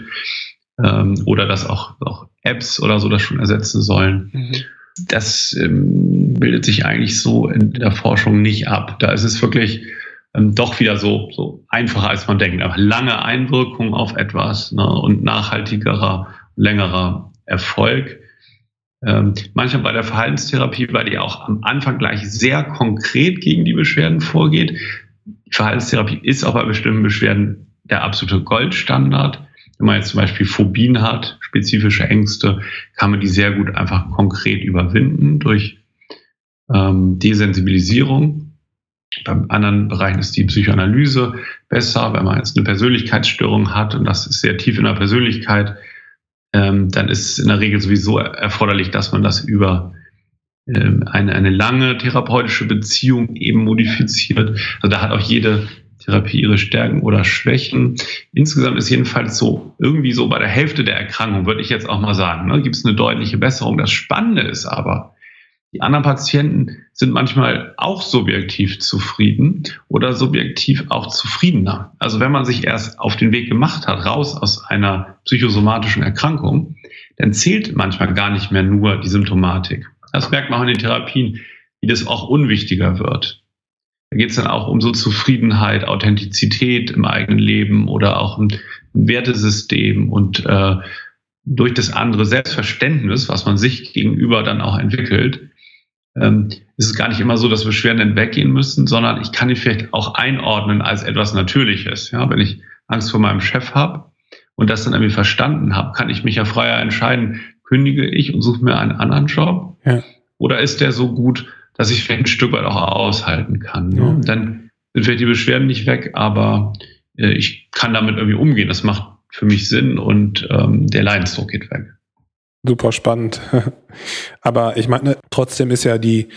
ähm, oder dass auch, auch Apps oder so das schon ersetzen sollen. Mhm. Das ähm, bildet sich eigentlich so in der Forschung nicht ab. Da ist es wirklich ähm, doch wieder so, so einfacher, als man denkt. Aber lange Einwirkung auf etwas ne, und nachhaltigerer, längerer Erfolg. Ähm, manchmal bei der Verhaltenstherapie, weil die auch am Anfang gleich sehr konkret gegen die Beschwerden vorgeht. Die Verhaltenstherapie ist auch bei bestimmten Beschwerden der absolute Goldstandard. Wenn man jetzt zum Beispiel Phobien hat, spezifische Ängste, kann man die sehr gut einfach konkret überwinden durch ähm, Desensibilisierung Bei anderen Bereichen ist die Psychoanalyse besser, wenn man jetzt eine Persönlichkeitsstörung hat und das ist sehr tief in der Persönlichkeit, ähm, dann ist in der Regel sowieso erforderlich, dass man das über ähm, eine, eine lange therapeutische Beziehung eben modifiziert. Also da hat auch jede Therapie ihre Stärken oder Schwächen. Insgesamt ist jedenfalls so, irgendwie so bei der Hälfte der Erkrankung, würde ich jetzt auch mal sagen, ne, gibt es eine deutliche Besserung. Das Spannende ist aber, die anderen Patienten sind manchmal auch subjektiv zufrieden oder subjektiv auch zufriedener. Also wenn man sich erst auf den Weg gemacht hat, raus aus einer psychosomatischen Erkrankung, dann zählt manchmal gar nicht mehr nur die Symptomatik. Das merkt man auch in den Therapien, wie das auch unwichtiger wird. Da geht es dann auch um so Zufriedenheit, Authentizität im eigenen Leben oder auch ein Wertesystem und äh, durch das andere Selbstverständnis, was man sich gegenüber dann auch entwickelt, ähm, ist es gar nicht immer so, dass Beschwerden dann weggehen müssen, sondern ich kann die vielleicht auch einordnen als etwas Natürliches. Ja, wenn ich Angst vor meinem Chef habe und das dann irgendwie verstanden habe, kann ich mich ja freier entscheiden, kündige ich und suche mir einen anderen Job? Ja. Oder ist der so gut, dass ich vielleicht ein Stück weit auch aushalten kann? Ne? Ja. Dann sind vielleicht die Beschwerden nicht weg, aber äh, ich kann damit irgendwie umgehen. Das macht für mich Sinn und ähm, der Leidensdruck geht weg. Super spannend. Aber ich meine, trotzdem ist ja die,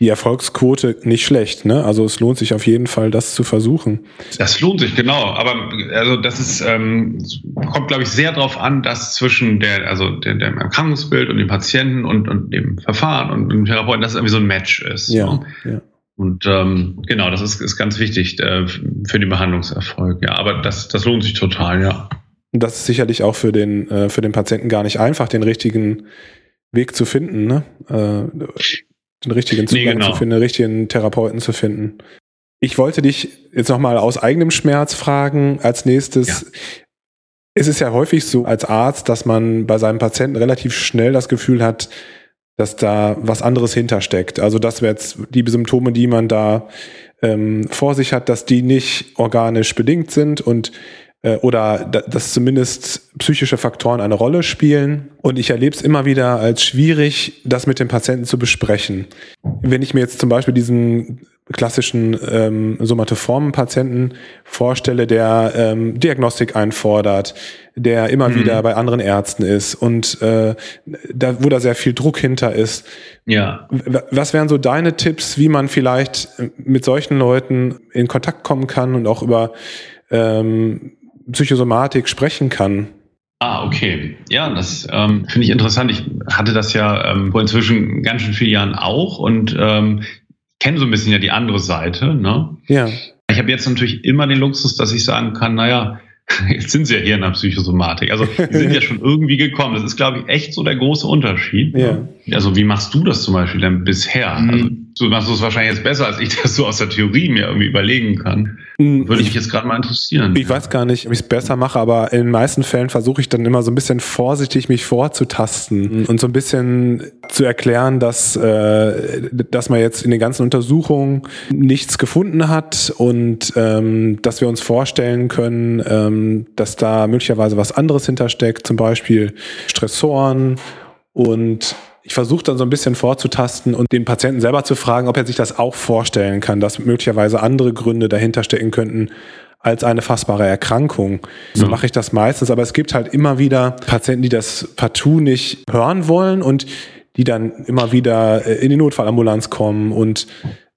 die Erfolgsquote nicht schlecht. Ne? Also es lohnt sich auf jeden Fall, das zu versuchen. Das lohnt sich, genau. Aber also das ist, ähm, kommt, glaube ich, sehr darauf an, dass zwischen der, also der, dem Erkrankungsbild und dem Patienten und, und dem Verfahren und dem Therapeuten, dass es irgendwie so ein Match ist. Ja, so. ja. Und ähm, genau, das ist, ist ganz wichtig äh, für den Behandlungserfolg. Ja, aber das, das lohnt sich total, ja. Und das ist sicherlich auch für den, äh, für den Patienten gar nicht einfach, den richtigen Weg zu finden, ne? Äh, den richtigen Zugang nee, genau. zu finden, den richtigen Therapeuten zu finden. Ich wollte dich jetzt nochmal aus eigenem Schmerz fragen, als nächstes. Ja. Es ist ja häufig so als Arzt, dass man bei seinem Patienten relativ schnell das Gefühl hat, dass da was anderes hintersteckt. Also dass jetzt die Symptome, die man da ähm, vor sich hat, dass die nicht organisch bedingt sind und äh, oder dass zumindest psychische Faktoren eine Rolle spielen. Und ich erlebe es immer wieder als schwierig, das mit dem Patienten zu besprechen. Wenn ich mir jetzt zum Beispiel diesen klassischen ähm, somatoformen Patienten vorstelle, der ähm, Diagnostik einfordert, der immer mhm. wieder bei anderen Ärzten ist und äh, da, wo da sehr viel Druck hinter ist. Ja. Was wären so deine Tipps, wie man vielleicht mit solchen Leuten in Kontakt kommen kann und auch über ähm, Psychosomatik sprechen kann. Ah, okay. Ja, das ähm, finde ich interessant. Ich hatte das ja ähm, vor inzwischen ganz schön vielen Jahren auch und ähm, kenne so ein bisschen ja die andere Seite. Ne? Ja. Ich habe jetzt natürlich immer den Luxus, dass ich sagen kann, naja, jetzt sind sie ja hier in der Psychosomatik. Also die sind ja schon irgendwie gekommen. Das ist, glaube ich, echt so der große Unterschied. Ja. Ne? Also wie machst du das zum Beispiel denn bisher? Mhm. Also du machst es wahrscheinlich jetzt besser, als ich das so aus der Theorie mir irgendwie überlegen kann. Mhm. Würde mich jetzt gerade mal interessieren. Ich weiß gar nicht, ob ich es besser mache, aber in den meisten Fällen versuche ich dann immer so ein bisschen vorsichtig mich vorzutasten mhm. und so ein bisschen zu erklären, dass, äh, dass man jetzt in den ganzen Untersuchungen nichts gefunden hat und ähm, dass wir uns vorstellen können, ähm, dass da möglicherweise was anderes hintersteckt, zum Beispiel Stressoren und ich versuche dann so ein bisschen vorzutasten und den Patienten selber zu fragen, ob er sich das auch vorstellen kann, dass möglicherweise andere Gründe dahinter stecken könnten als eine fassbare Erkrankung. So ja. mache ich das meistens, aber es gibt halt immer wieder Patienten, die das partout nicht hören wollen und die dann immer wieder äh, in die Notfallambulanz kommen und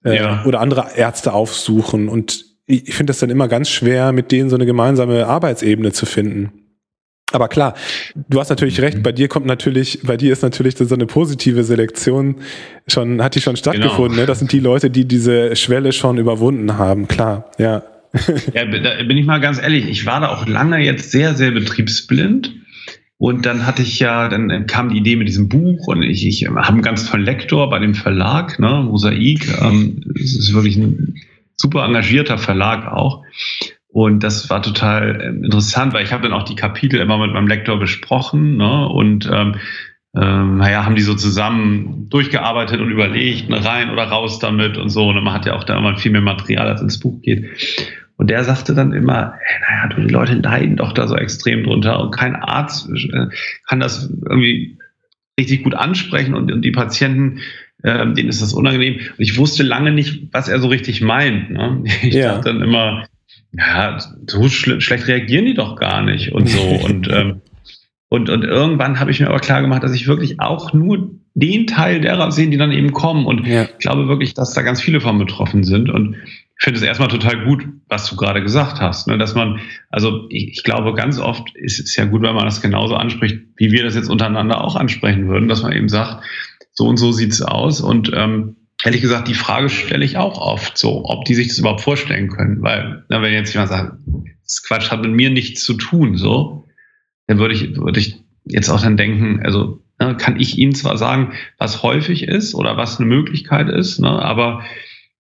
äh, ja. oder andere Ärzte aufsuchen. Und ich finde das dann immer ganz schwer, mit denen so eine gemeinsame Arbeitsebene zu finden. Aber klar, du hast natürlich recht, bei dir kommt natürlich, bei dir ist natürlich so eine positive Selektion schon, hat die schon stattgefunden, genau. ne? Das sind die Leute, die diese Schwelle schon überwunden haben, klar, ja. Ja, da bin ich mal ganz ehrlich, ich war da auch lange jetzt sehr, sehr betriebsblind. Und dann hatte ich ja, dann kam die Idee mit diesem Buch und ich, ich habe einen ganz tollen Lektor bei dem Verlag, ne, Mosaik. Ähm, es ist wirklich ein super engagierter Verlag auch. Und das war total ähm, interessant, weil ich habe dann auch die Kapitel immer mit meinem Lektor besprochen ne? und ähm, ähm, naja, haben die so zusammen durchgearbeitet und überlegt, ne, rein oder raus damit und so. Und man hat ja auch da immer viel mehr Material, als ins Buch geht. Und der sagte dann immer, hey, naja, du, die Leute leiden doch da so extrem drunter und kein Arzt äh, kann das irgendwie richtig gut ansprechen und, und die Patienten ähm, denen ist das unangenehm. Und ich wusste lange nicht, was er so richtig meint. Ne? Ich ja. dachte dann immer, ja, so schl schlecht reagieren die doch gar nicht und so. und, ähm, und, und irgendwann habe ich mir aber klar gemacht, dass ich wirklich auch nur den Teil derer sehe, die dann eben kommen. Und ja. ich glaube wirklich, dass da ganz viele von betroffen sind. Und ich finde es erstmal total gut, was du gerade gesagt hast, ne? dass man, also ich, ich, glaube, ganz oft ist es ja gut, wenn man das genauso anspricht, wie wir das jetzt untereinander auch ansprechen würden, dass man eben sagt, so und so sieht's aus. Und ähm, ehrlich gesagt, die Frage stelle ich auch oft so, ob die sich das überhaupt vorstellen können. Weil, na, wenn jetzt jemand sagt, das Quatsch hat mit mir nichts zu tun, so, dann würde ich, würde ich jetzt auch dann denken, also na, kann ich Ihnen zwar sagen, was häufig ist oder was eine Möglichkeit ist, ne, aber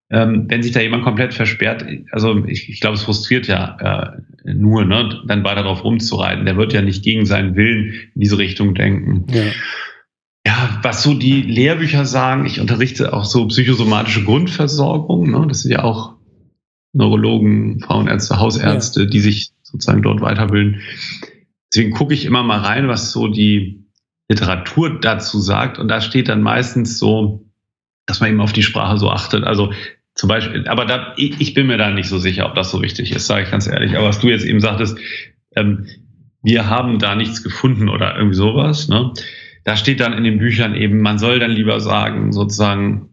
ähm, wenn sich da jemand komplett versperrt, also ich, ich glaube, es frustriert ja äh, nur, ne, dann weiter darauf rumzureiten. Der wird ja nicht gegen seinen Willen in diese Richtung denken. Ja. Ja, was so die Lehrbücher sagen, ich unterrichte auch so psychosomatische Grundversorgung. Ne, das sind ja auch Neurologen, Frauenärzte, Hausärzte, ja. die sich sozusagen dort weiterbilden. Deswegen gucke ich immer mal rein, was so die Literatur dazu sagt. Und da steht dann meistens so, dass man eben auf die Sprache so achtet. Also zum Beispiel, aber da, ich, ich bin mir da nicht so sicher, ob das so wichtig ist, sage ich ganz ehrlich. Aber was du jetzt eben sagtest, ähm, wir haben da nichts gefunden oder irgendwie sowas. Ne? Da steht dann in den Büchern eben, man soll dann lieber sagen, sozusagen,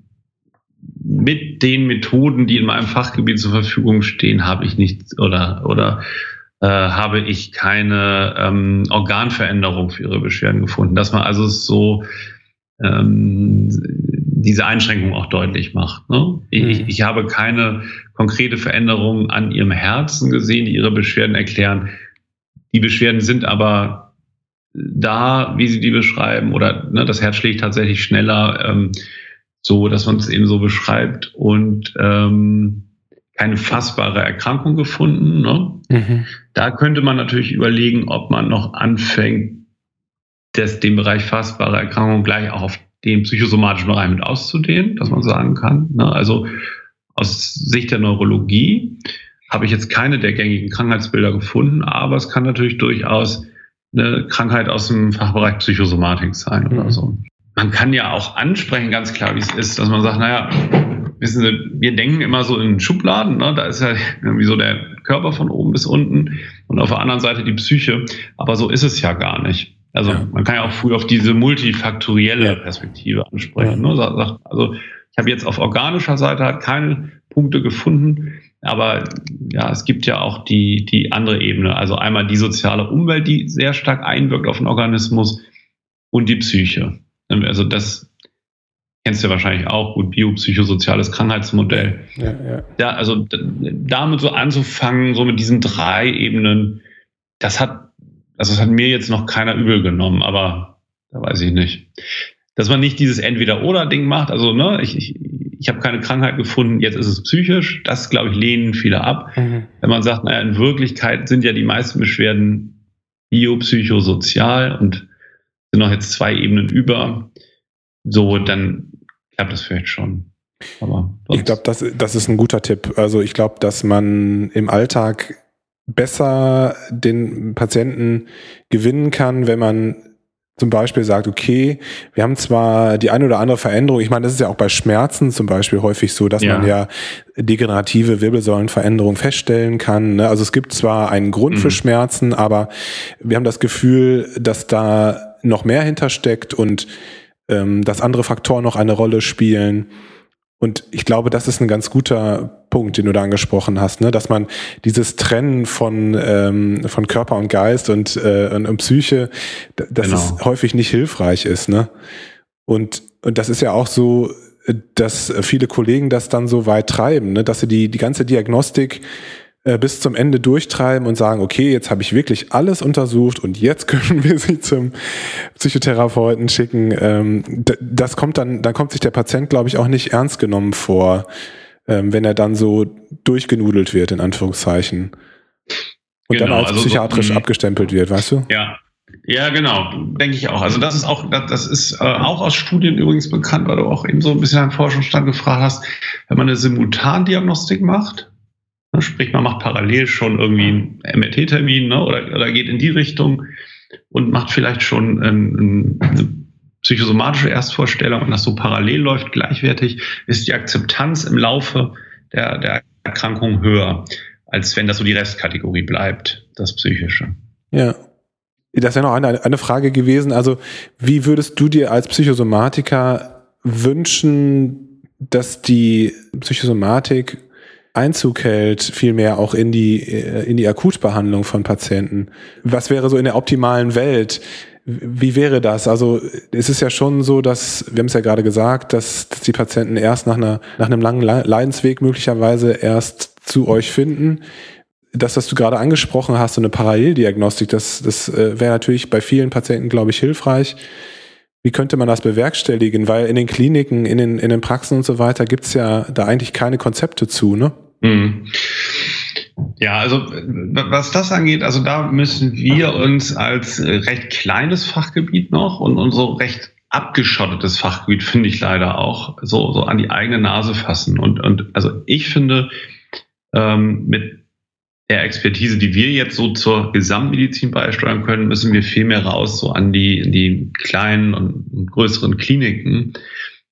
mit den Methoden, die in meinem Fachgebiet zur Verfügung stehen, habe ich nichts oder oder äh, habe ich keine ähm, Organveränderung für ihre Beschwerden gefunden. Dass man also so ähm, diese Einschränkung auch deutlich macht. Ne? Ich, mhm. ich habe keine konkrete Veränderung an ihrem Herzen gesehen, die ihre Beschwerden erklären. Die Beschwerden sind aber da, wie sie die beschreiben, oder ne, das Herz schlägt tatsächlich schneller, ähm, so dass man es eben so beschreibt und ähm, keine fassbare Erkrankung gefunden. Ne? Mhm. Da könnte man natürlich überlegen, ob man noch anfängt, das, den Bereich fassbare Erkrankung gleich auch auf den psychosomatischen Bereich mit auszudehnen, dass man sagen kann. Ne? Also aus Sicht der Neurologie habe ich jetzt keine der gängigen Krankheitsbilder gefunden, aber es kann natürlich durchaus eine Krankheit aus dem Fachbereich Psychosomatik sein mhm. oder so. Man kann ja auch ansprechen, ganz klar, wie es ist, dass man sagt, naja, wissen Sie, wir denken immer so in Schubladen, ne? da ist ja irgendwie so der Körper von oben bis unten und auf der anderen Seite die Psyche, aber so ist es ja gar nicht. Also ja. man kann ja auch früh auf diese multifaktorielle. Perspektive ansprechen. Ne? Also ich habe jetzt auf organischer Seite halt keine Punkte gefunden, aber ja, es gibt ja auch die, die andere Ebene. Also einmal die soziale Umwelt, die sehr stark einwirkt auf den Organismus und die Psyche. Also das kennst du ja wahrscheinlich auch gut, biopsychosoziales Krankheitsmodell. Ja, ja. ja, also damit so anzufangen, so mit diesen drei Ebenen, das hat also das hat mir jetzt noch keiner übel genommen, aber da weiß ich nicht. Dass man nicht dieses Entweder-Oder-Ding macht, also ne, ich, ich, ich habe keine Krankheit gefunden, jetzt ist es psychisch, das glaube ich lehnen viele ab. Mhm. Wenn man sagt, naja, in Wirklichkeit sind ja die meisten Beschwerden biopsychosozial und sind noch jetzt zwei Ebenen über, so, dann klappt das vielleicht schon. Aber ich glaube, das, das ist ein guter Tipp. Also ich glaube, dass man im Alltag besser den Patienten gewinnen kann, wenn man zum Beispiel sagt, okay, wir haben zwar die eine oder andere Veränderung, ich meine, das ist ja auch bei Schmerzen zum Beispiel häufig so, dass ja. man ja degenerative Wirbelsäulenveränderungen feststellen kann. Ne? Also es gibt zwar einen Grund mhm. für Schmerzen, aber wir haben das Gefühl, dass da noch mehr hintersteckt und ähm, dass andere Faktoren noch eine Rolle spielen. Und ich glaube, das ist ein ganz guter Punkt, den du da angesprochen hast, ne? dass man dieses Trennen von, ähm, von Körper und Geist und, äh, und, und Psyche, dass genau. es häufig nicht hilfreich ist. Ne? Und, und das ist ja auch so, dass viele Kollegen das dann so weit treiben, ne? dass sie die, die ganze Diagnostik äh, bis zum Ende durchtreiben und sagen, okay, jetzt habe ich wirklich alles untersucht und jetzt können wir sie zum Psychotherapeuten schicken. Ähm, das kommt dann, dann kommt sich der Patient, glaube ich, auch nicht ernst genommen vor, ähm, wenn er dann so durchgenudelt wird, in Anführungszeichen. Und genau, dann als also psychiatrisch so, mhm. abgestempelt wird, weißt du? Ja, ja, genau, denke ich auch. Also das ist auch, das ist äh, auch aus Studien übrigens bekannt, weil du auch eben so ein bisschen an Forschungsstand gefragt hast, wenn man eine Simultandiagnostik macht, sprich, man macht parallel schon irgendwie einen MRT-Termin ne, oder, oder geht in die Richtung und macht vielleicht schon ein, eine psychosomatische Erstvorstellung und das so parallel läuft, gleichwertig, ist die Akzeptanz im Laufe der, der Erkrankung höher, als wenn das so die Restkategorie bleibt, das Psychische. Ja. Das wäre noch eine, eine Frage gewesen. Also, wie würdest du dir als Psychosomatiker wünschen, dass die Psychosomatik Einzug hält, vielmehr auch in die, äh, in die Akutbehandlung von Patienten? Was wäre so in der optimalen Welt? Wie wäre das? Also es ist ja schon so, dass, wir haben es ja gerade gesagt, dass, dass die Patienten erst nach, einer, nach einem langen Leidensweg möglicherweise erst zu euch finden. Das, was du gerade angesprochen hast, so eine Paralleldiagnostik, das, das äh, wäre natürlich bei vielen Patienten, glaube ich, hilfreich. Wie könnte man das bewerkstelligen? Weil in den Kliniken, in den, in den Praxen und so weiter gibt es ja da eigentlich keine Konzepte zu, ne? Mhm. Ja, also was das angeht, also da müssen wir uns als recht kleines Fachgebiet noch und, so recht abgeschottetes Fachgebiet, finde ich leider auch, so, so an die eigene Nase fassen. Und, und also ich finde, ähm, mit der Expertise, die wir jetzt so zur Gesamtmedizin beisteuern können, müssen wir viel mehr raus, so an die, in die kleinen und größeren Kliniken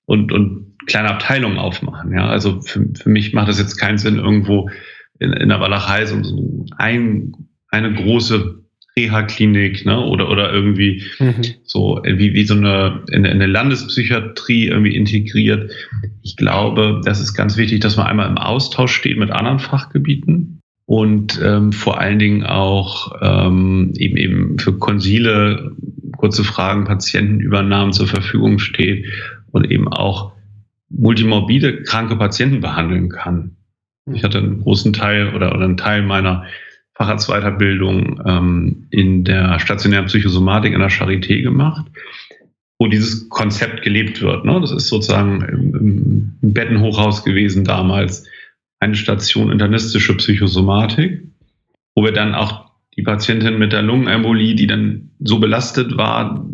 und, und kleine Abteilungen aufmachen. Ja, also für, für mich macht es jetzt keinen Sinn, irgendwo in, in der Walachei so, ein, eine große Reha-Klinik ne, oder, oder irgendwie mhm. so wie, wie so eine, in, in eine Landespsychiatrie irgendwie integriert. Ich glaube, das ist ganz wichtig, dass man einmal im Austausch steht mit anderen Fachgebieten und ähm, vor allen Dingen auch ähm, eben eben für Konsile kurze Fragen, Patientenübernahmen zur Verfügung steht und eben auch multimorbide kranke Patienten behandeln kann. Ich hatte einen großen Teil oder, oder einen Teil meiner Facharztweiterbildung ähm, in der stationären Psychosomatik in der Charité gemacht, wo dieses Konzept gelebt wird. Ne? Das ist sozusagen im, im Bettenhochhaus gewesen damals eine Station internistische Psychosomatik, wo wir dann auch die Patientin mit der Lungenembolie, die dann so belastet war,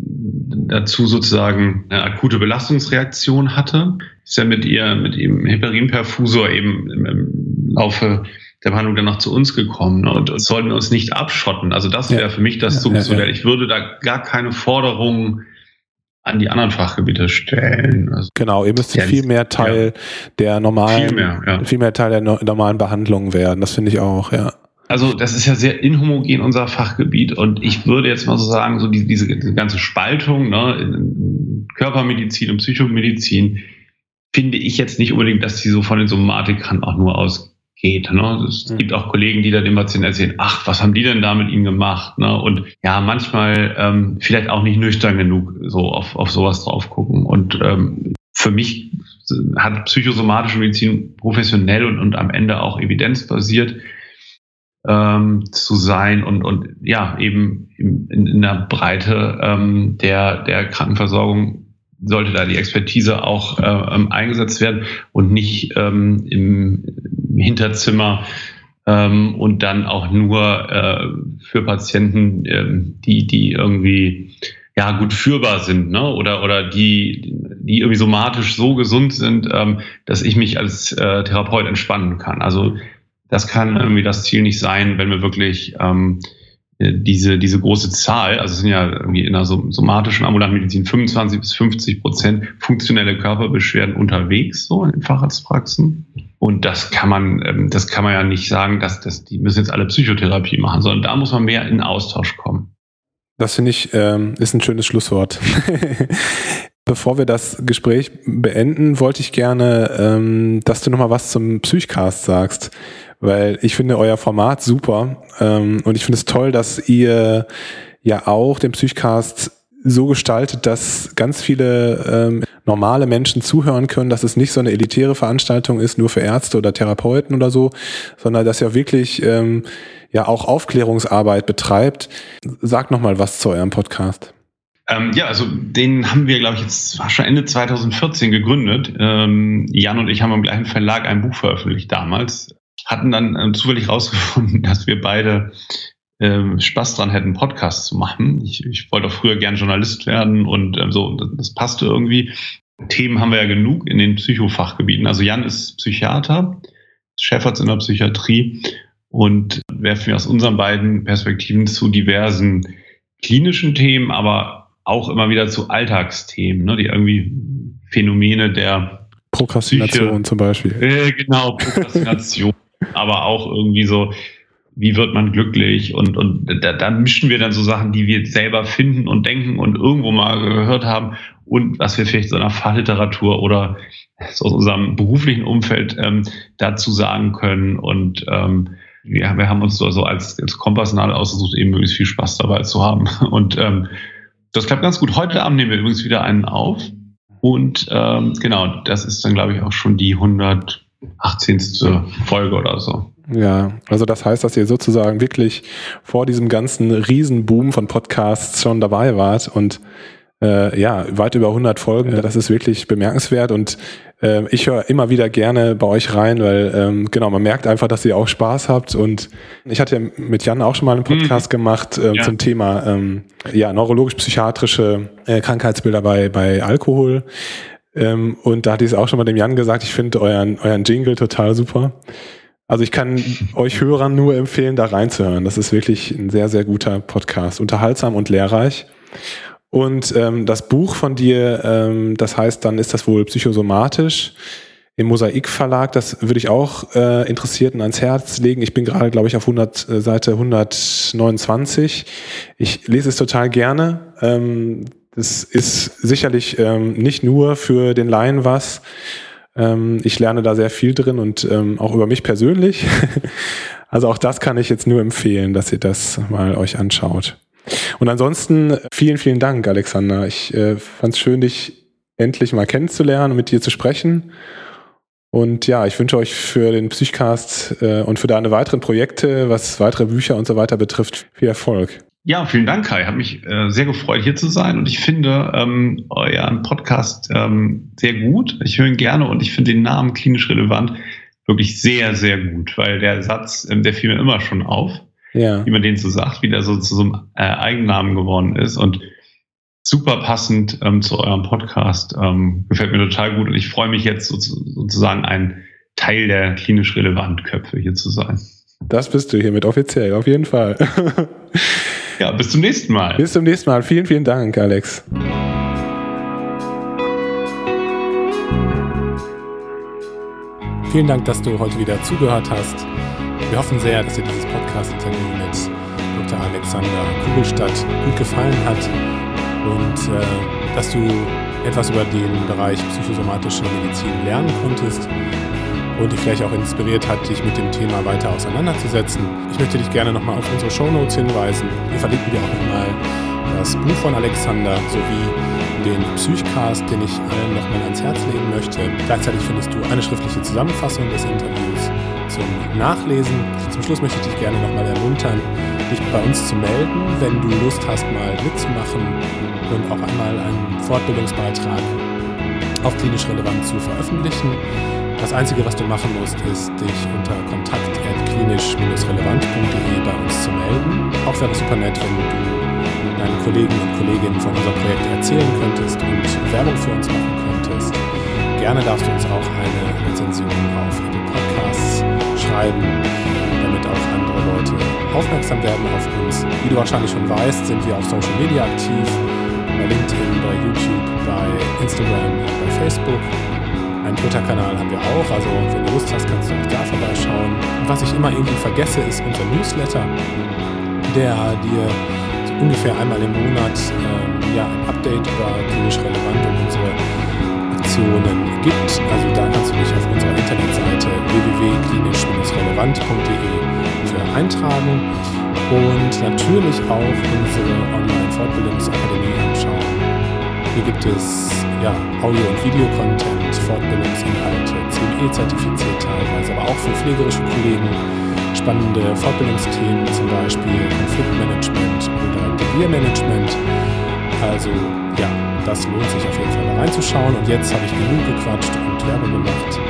dazu sozusagen eine akute Belastungsreaktion hatte, ist ja mit ihr, mit ihrem Heparinperfusor eben im Laufe der Behandlung dann noch zu uns gekommen. Ne? Und sollten uns nicht abschotten. Also das wäre für mich das ja, so, ja. Ich würde da gar keine Forderungen an die anderen Fachgebiete stellen. Also genau, ihr müsst viel mehr Teil der normalen, viel mehr, viel mehr Teil der normalen Behandlung werden. Das finde ich auch, ja. Also das ist ja sehr inhomogen unser Fachgebiet und ich würde jetzt mal so sagen, so die, diese, diese ganze Spaltung ne, in Körpermedizin und Psychomedizin finde ich jetzt nicht unbedingt, dass die so von den Somatikern auch nur ausgeht. Ne? Es mhm. gibt auch Kollegen, die da dem Patienten erzählen, ach, was haben die denn da mit ihm gemacht? Ne? Und ja, manchmal ähm, vielleicht auch nicht nüchtern genug so auf, auf sowas drauf gucken. Und ähm, für mich hat psychosomatische Medizin professionell und, und am Ende auch evidenzbasiert ähm, zu sein und, und ja, eben in, in der Breite ähm, der, der Krankenversorgung sollte da die Expertise auch äh, ähm, eingesetzt werden und nicht ähm, im, Hinterzimmer ähm, und dann auch nur äh, für Patienten, ähm, die, die irgendwie ja gut führbar sind, ne? Oder oder die, die irgendwie somatisch so gesund sind, ähm, dass ich mich als äh, Therapeut entspannen kann. Also das kann irgendwie das Ziel nicht sein, wenn wir wirklich ähm, diese, diese große Zahl, also es sind ja irgendwie in der somatischen Ambulantmedizin 25 bis 50 Prozent funktionelle Körperbeschwerden unterwegs, so in den Facharztpraxen. Und das kann man, ähm, das kann man ja nicht sagen, dass, dass die müssen jetzt alle Psychotherapie machen, sondern da muss man mehr in Austausch kommen. Das finde ich, ähm, ist ein schönes Schlusswort. Bevor wir das Gespräch beenden, wollte ich gerne, ähm, dass du nochmal was zum Psychcast sagst weil ich finde euer Format super ähm, und ich finde es toll, dass ihr ja auch den Psychcast so gestaltet, dass ganz viele ähm, normale Menschen zuhören können, dass es nicht so eine elitäre Veranstaltung ist, nur für Ärzte oder Therapeuten oder so, sondern dass ihr wirklich ähm, ja auch Aufklärungsarbeit betreibt. Sagt noch mal was zu eurem Podcast. Ähm, ja, also den haben wir, glaube ich, jetzt war schon Ende 2014 gegründet. Ähm, Jan und ich haben im gleichen Verlag ein Buch veröffentlicht damals hatten dann äh, zufällig rausgefunden, dass wir beide äh, Spaß dran hätten, Podcasts zu machen. Ich, ich wollte auch früher gern Journalist werden und äh, so, das, das passte irgendwie. Themen haben wir ja genug in den Psychofachgebieten. Also Jan ist Psychiater, Chefarzt in der Psychiatrie und werfen wir aus unseren beiden Perspektiven zu diversen klinischen Themen, aber auch immer wieder zu Alltagsthemen, ne, die irgendwie Phänomene der Prokrastination Psyche, zum Beispiel. Äh, genau, Prokrastination, aber auch irgendwie so, wie wird man glücklich und, und da, da mischen wir dann so Sachen, die wir selber finden und denken und irgendwo mal gehört haben und was wir vielleicht so in der Fachliteratur oder so aus unserem beruflichen Umfeld ähm, dazu sagen können und ähm, wir, wir haben uns so also als, als Kompassnadel ausgesucht, eben möglichst viel Spaß dabei zu haben. Und ähm, das klappt ganz gut. Heute Abend nehmen wir übrigens wieder einen auf. Und ähm, genau, das ist dann, glaube ich, auch schon die 118. Folge oder so. Ja, also das heißt, dass ihr sozusagen wirklich vor diesem ganzen Riesenboom von Podcasts schon dabei wart und äh, ja, weit über 100 Folgen. Das ist wirklich bemerkenswert und äh, ich höre immer wieder gerne bei euch rein, weil ähm, genau, man merkt einfach, dass ihr auch Spaß habt und ich hatte ja mit Jan auch schon mal einen Podcast mhm. gemacht äh, ja. zum Thema ähm, ja, neurologisch-psychiatrische äh, Krankheitsbilder bei, bei Alkohol. Ähm, und da hatte ich es auch schon mal dem Jan gesagt, ich finde euren, euren Jingle total super. Also ich kann euch Hörern nur empfehlen, da reinzuhören. Das ist wirklich ein sehr, sehr guter Podcast. Unterhaltsam und lehrreich. Und ähm, das Buch von dir, ähm, das heißt, dann ist das wohl psychosomatisch im Mosaik Verlag. Das würde ich auch äh, Interessierten ans Herz legen. Ich bin gerade, glaube ich, auf 100, äh, Seite 129. Ich lese es total gerne. Ähm, das ist sicherlich ähm, nicht nur für den Laien was. Ähm, ich lerne da sehr viel drin und ähm, auch über mich persönlich. also auch das kann ich jetzt nur empfehlen, dass ihr das mal euch anschaut. Und ansonsten vielen, vielen Dank, Alexander. Ich äh, fand es schön, dich endlich mal kennenzulernen und mit dir zu sprechen. Und ja, ich wünsche euch für den Psychcast äh, und für deine weiteren Projekte, was weitere Bücher und so weiter betrifft, viel Erfolg. Ja, vielen Dank, Kai. Hat mich äh, sehr gefreut, hier zu sein. Und ich finde ähm, euren Podcast ähm, sehr gut. Ich höre ihn gerne und ich finde den Namen klinisch relevant wirklich sehr, sehr gut, weil der Satz, ähm, der fiel mir immer schon auf ja. wie man den so sagt, wie der so zu so einem äh, Eigennamen geworden ist und super passend ähm, zu eurem Podcast. Ähm, gefällt mir total gut und ich freue mich jetzt so, sozusagen ein Teil der klinisch relevanten Köpfe hier zu sein. Das bist du hiermit offiziell, auf jeden Fall. ja, bis zum nächsten Mal. Bis zum nächsten Mal. Vielen, vielen Dank, Alex. Vielen Dank, dass du heute wieder zugehört hast. Wir hoffen sehr, dass dir dieses Podcast-Interview mit Dr. Alexander Kugelstadt gut gefallen hat und äh, dass du etwas über den Bereich psychosomatische Medizin lernen konntest und dich vielleicht auch inspiriert hat, dich mit dem Thema weiter auseinanderzusetzen. Ich möchte dich gerne nochmal auf unsere Shownotes hinweisen. Hier verlinken wir auch nochmal das Buch von Alexander sowie den Psychcast, den ich allen nochmal ans Herz legen möchte. Gleichzeitig findest du eine schriftliche Zusammenfassung des Interviews zum Nachlesen. Zum Schluss möchte ich dich gerne nochmal ermuntern, dich bei uns zu melden, wenn du Lust hast, mal mitzumachen und auch einmal einen Fortbildungsbeitrag auf klinisch relevant zu veröffentlichen. Das Einzige, was du machen musst, ist, dich unter kontakt.klinisch-relevant.de bei uns zu melden. Auch wäre es super nett, wenn du deinen Kollegen und Kolleginnen von unserem Projekt erzählen könntest und Werbung für uns machen könntest. Gerne darfst du uns auch eine Rezension auf Apple Podcasts schreiben, damit auch andere Leute aufmerksam werden auf uns. Wie du wahrscheinlich schon weißt, sind wir auf Social Media aktiv, bei LinkedIn, bei YouTube, bei Instagram, bei Facebook. Einen Twitter-Kanal haben wir auch, also wenn du Lust hast, kannst du auch da vorbeischauen. Und was ich immer irgendwie vergesse, ist unser Newsletter, der dir so ungefähr einmal im Monat ähm, ja, ein Update über klinisch relevant und unsere Aktionen gibt. Also da kannst du dich auf unserer Internetseite www.klinisch-relevant.de für eintragen und natürlich auch unsere Online-Fortbildungsakademie anschauen. Hier gibt es ja, Audio- und Videocontent, Fortbildungsinhalte, CME-zertifiziert teilweise, aber auch für pflegerische Kollegen spannende Fortbildungsthemen, zum Beispiel Konfliktmanagement oder Deviermanagement. Also ja, das lohnt sich auf jeden Fall mal reinzuschauen. Und jetzt habe ich genug gequatscht und Werbung gemacht.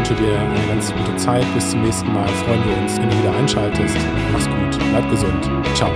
Ich wünsche dir eine ganz gute Zeit. Bis zum nächsten Mal. Freuen wir uns, wenn du wieder einschaltest. Mach's gut. Bleib gesund. Ciao.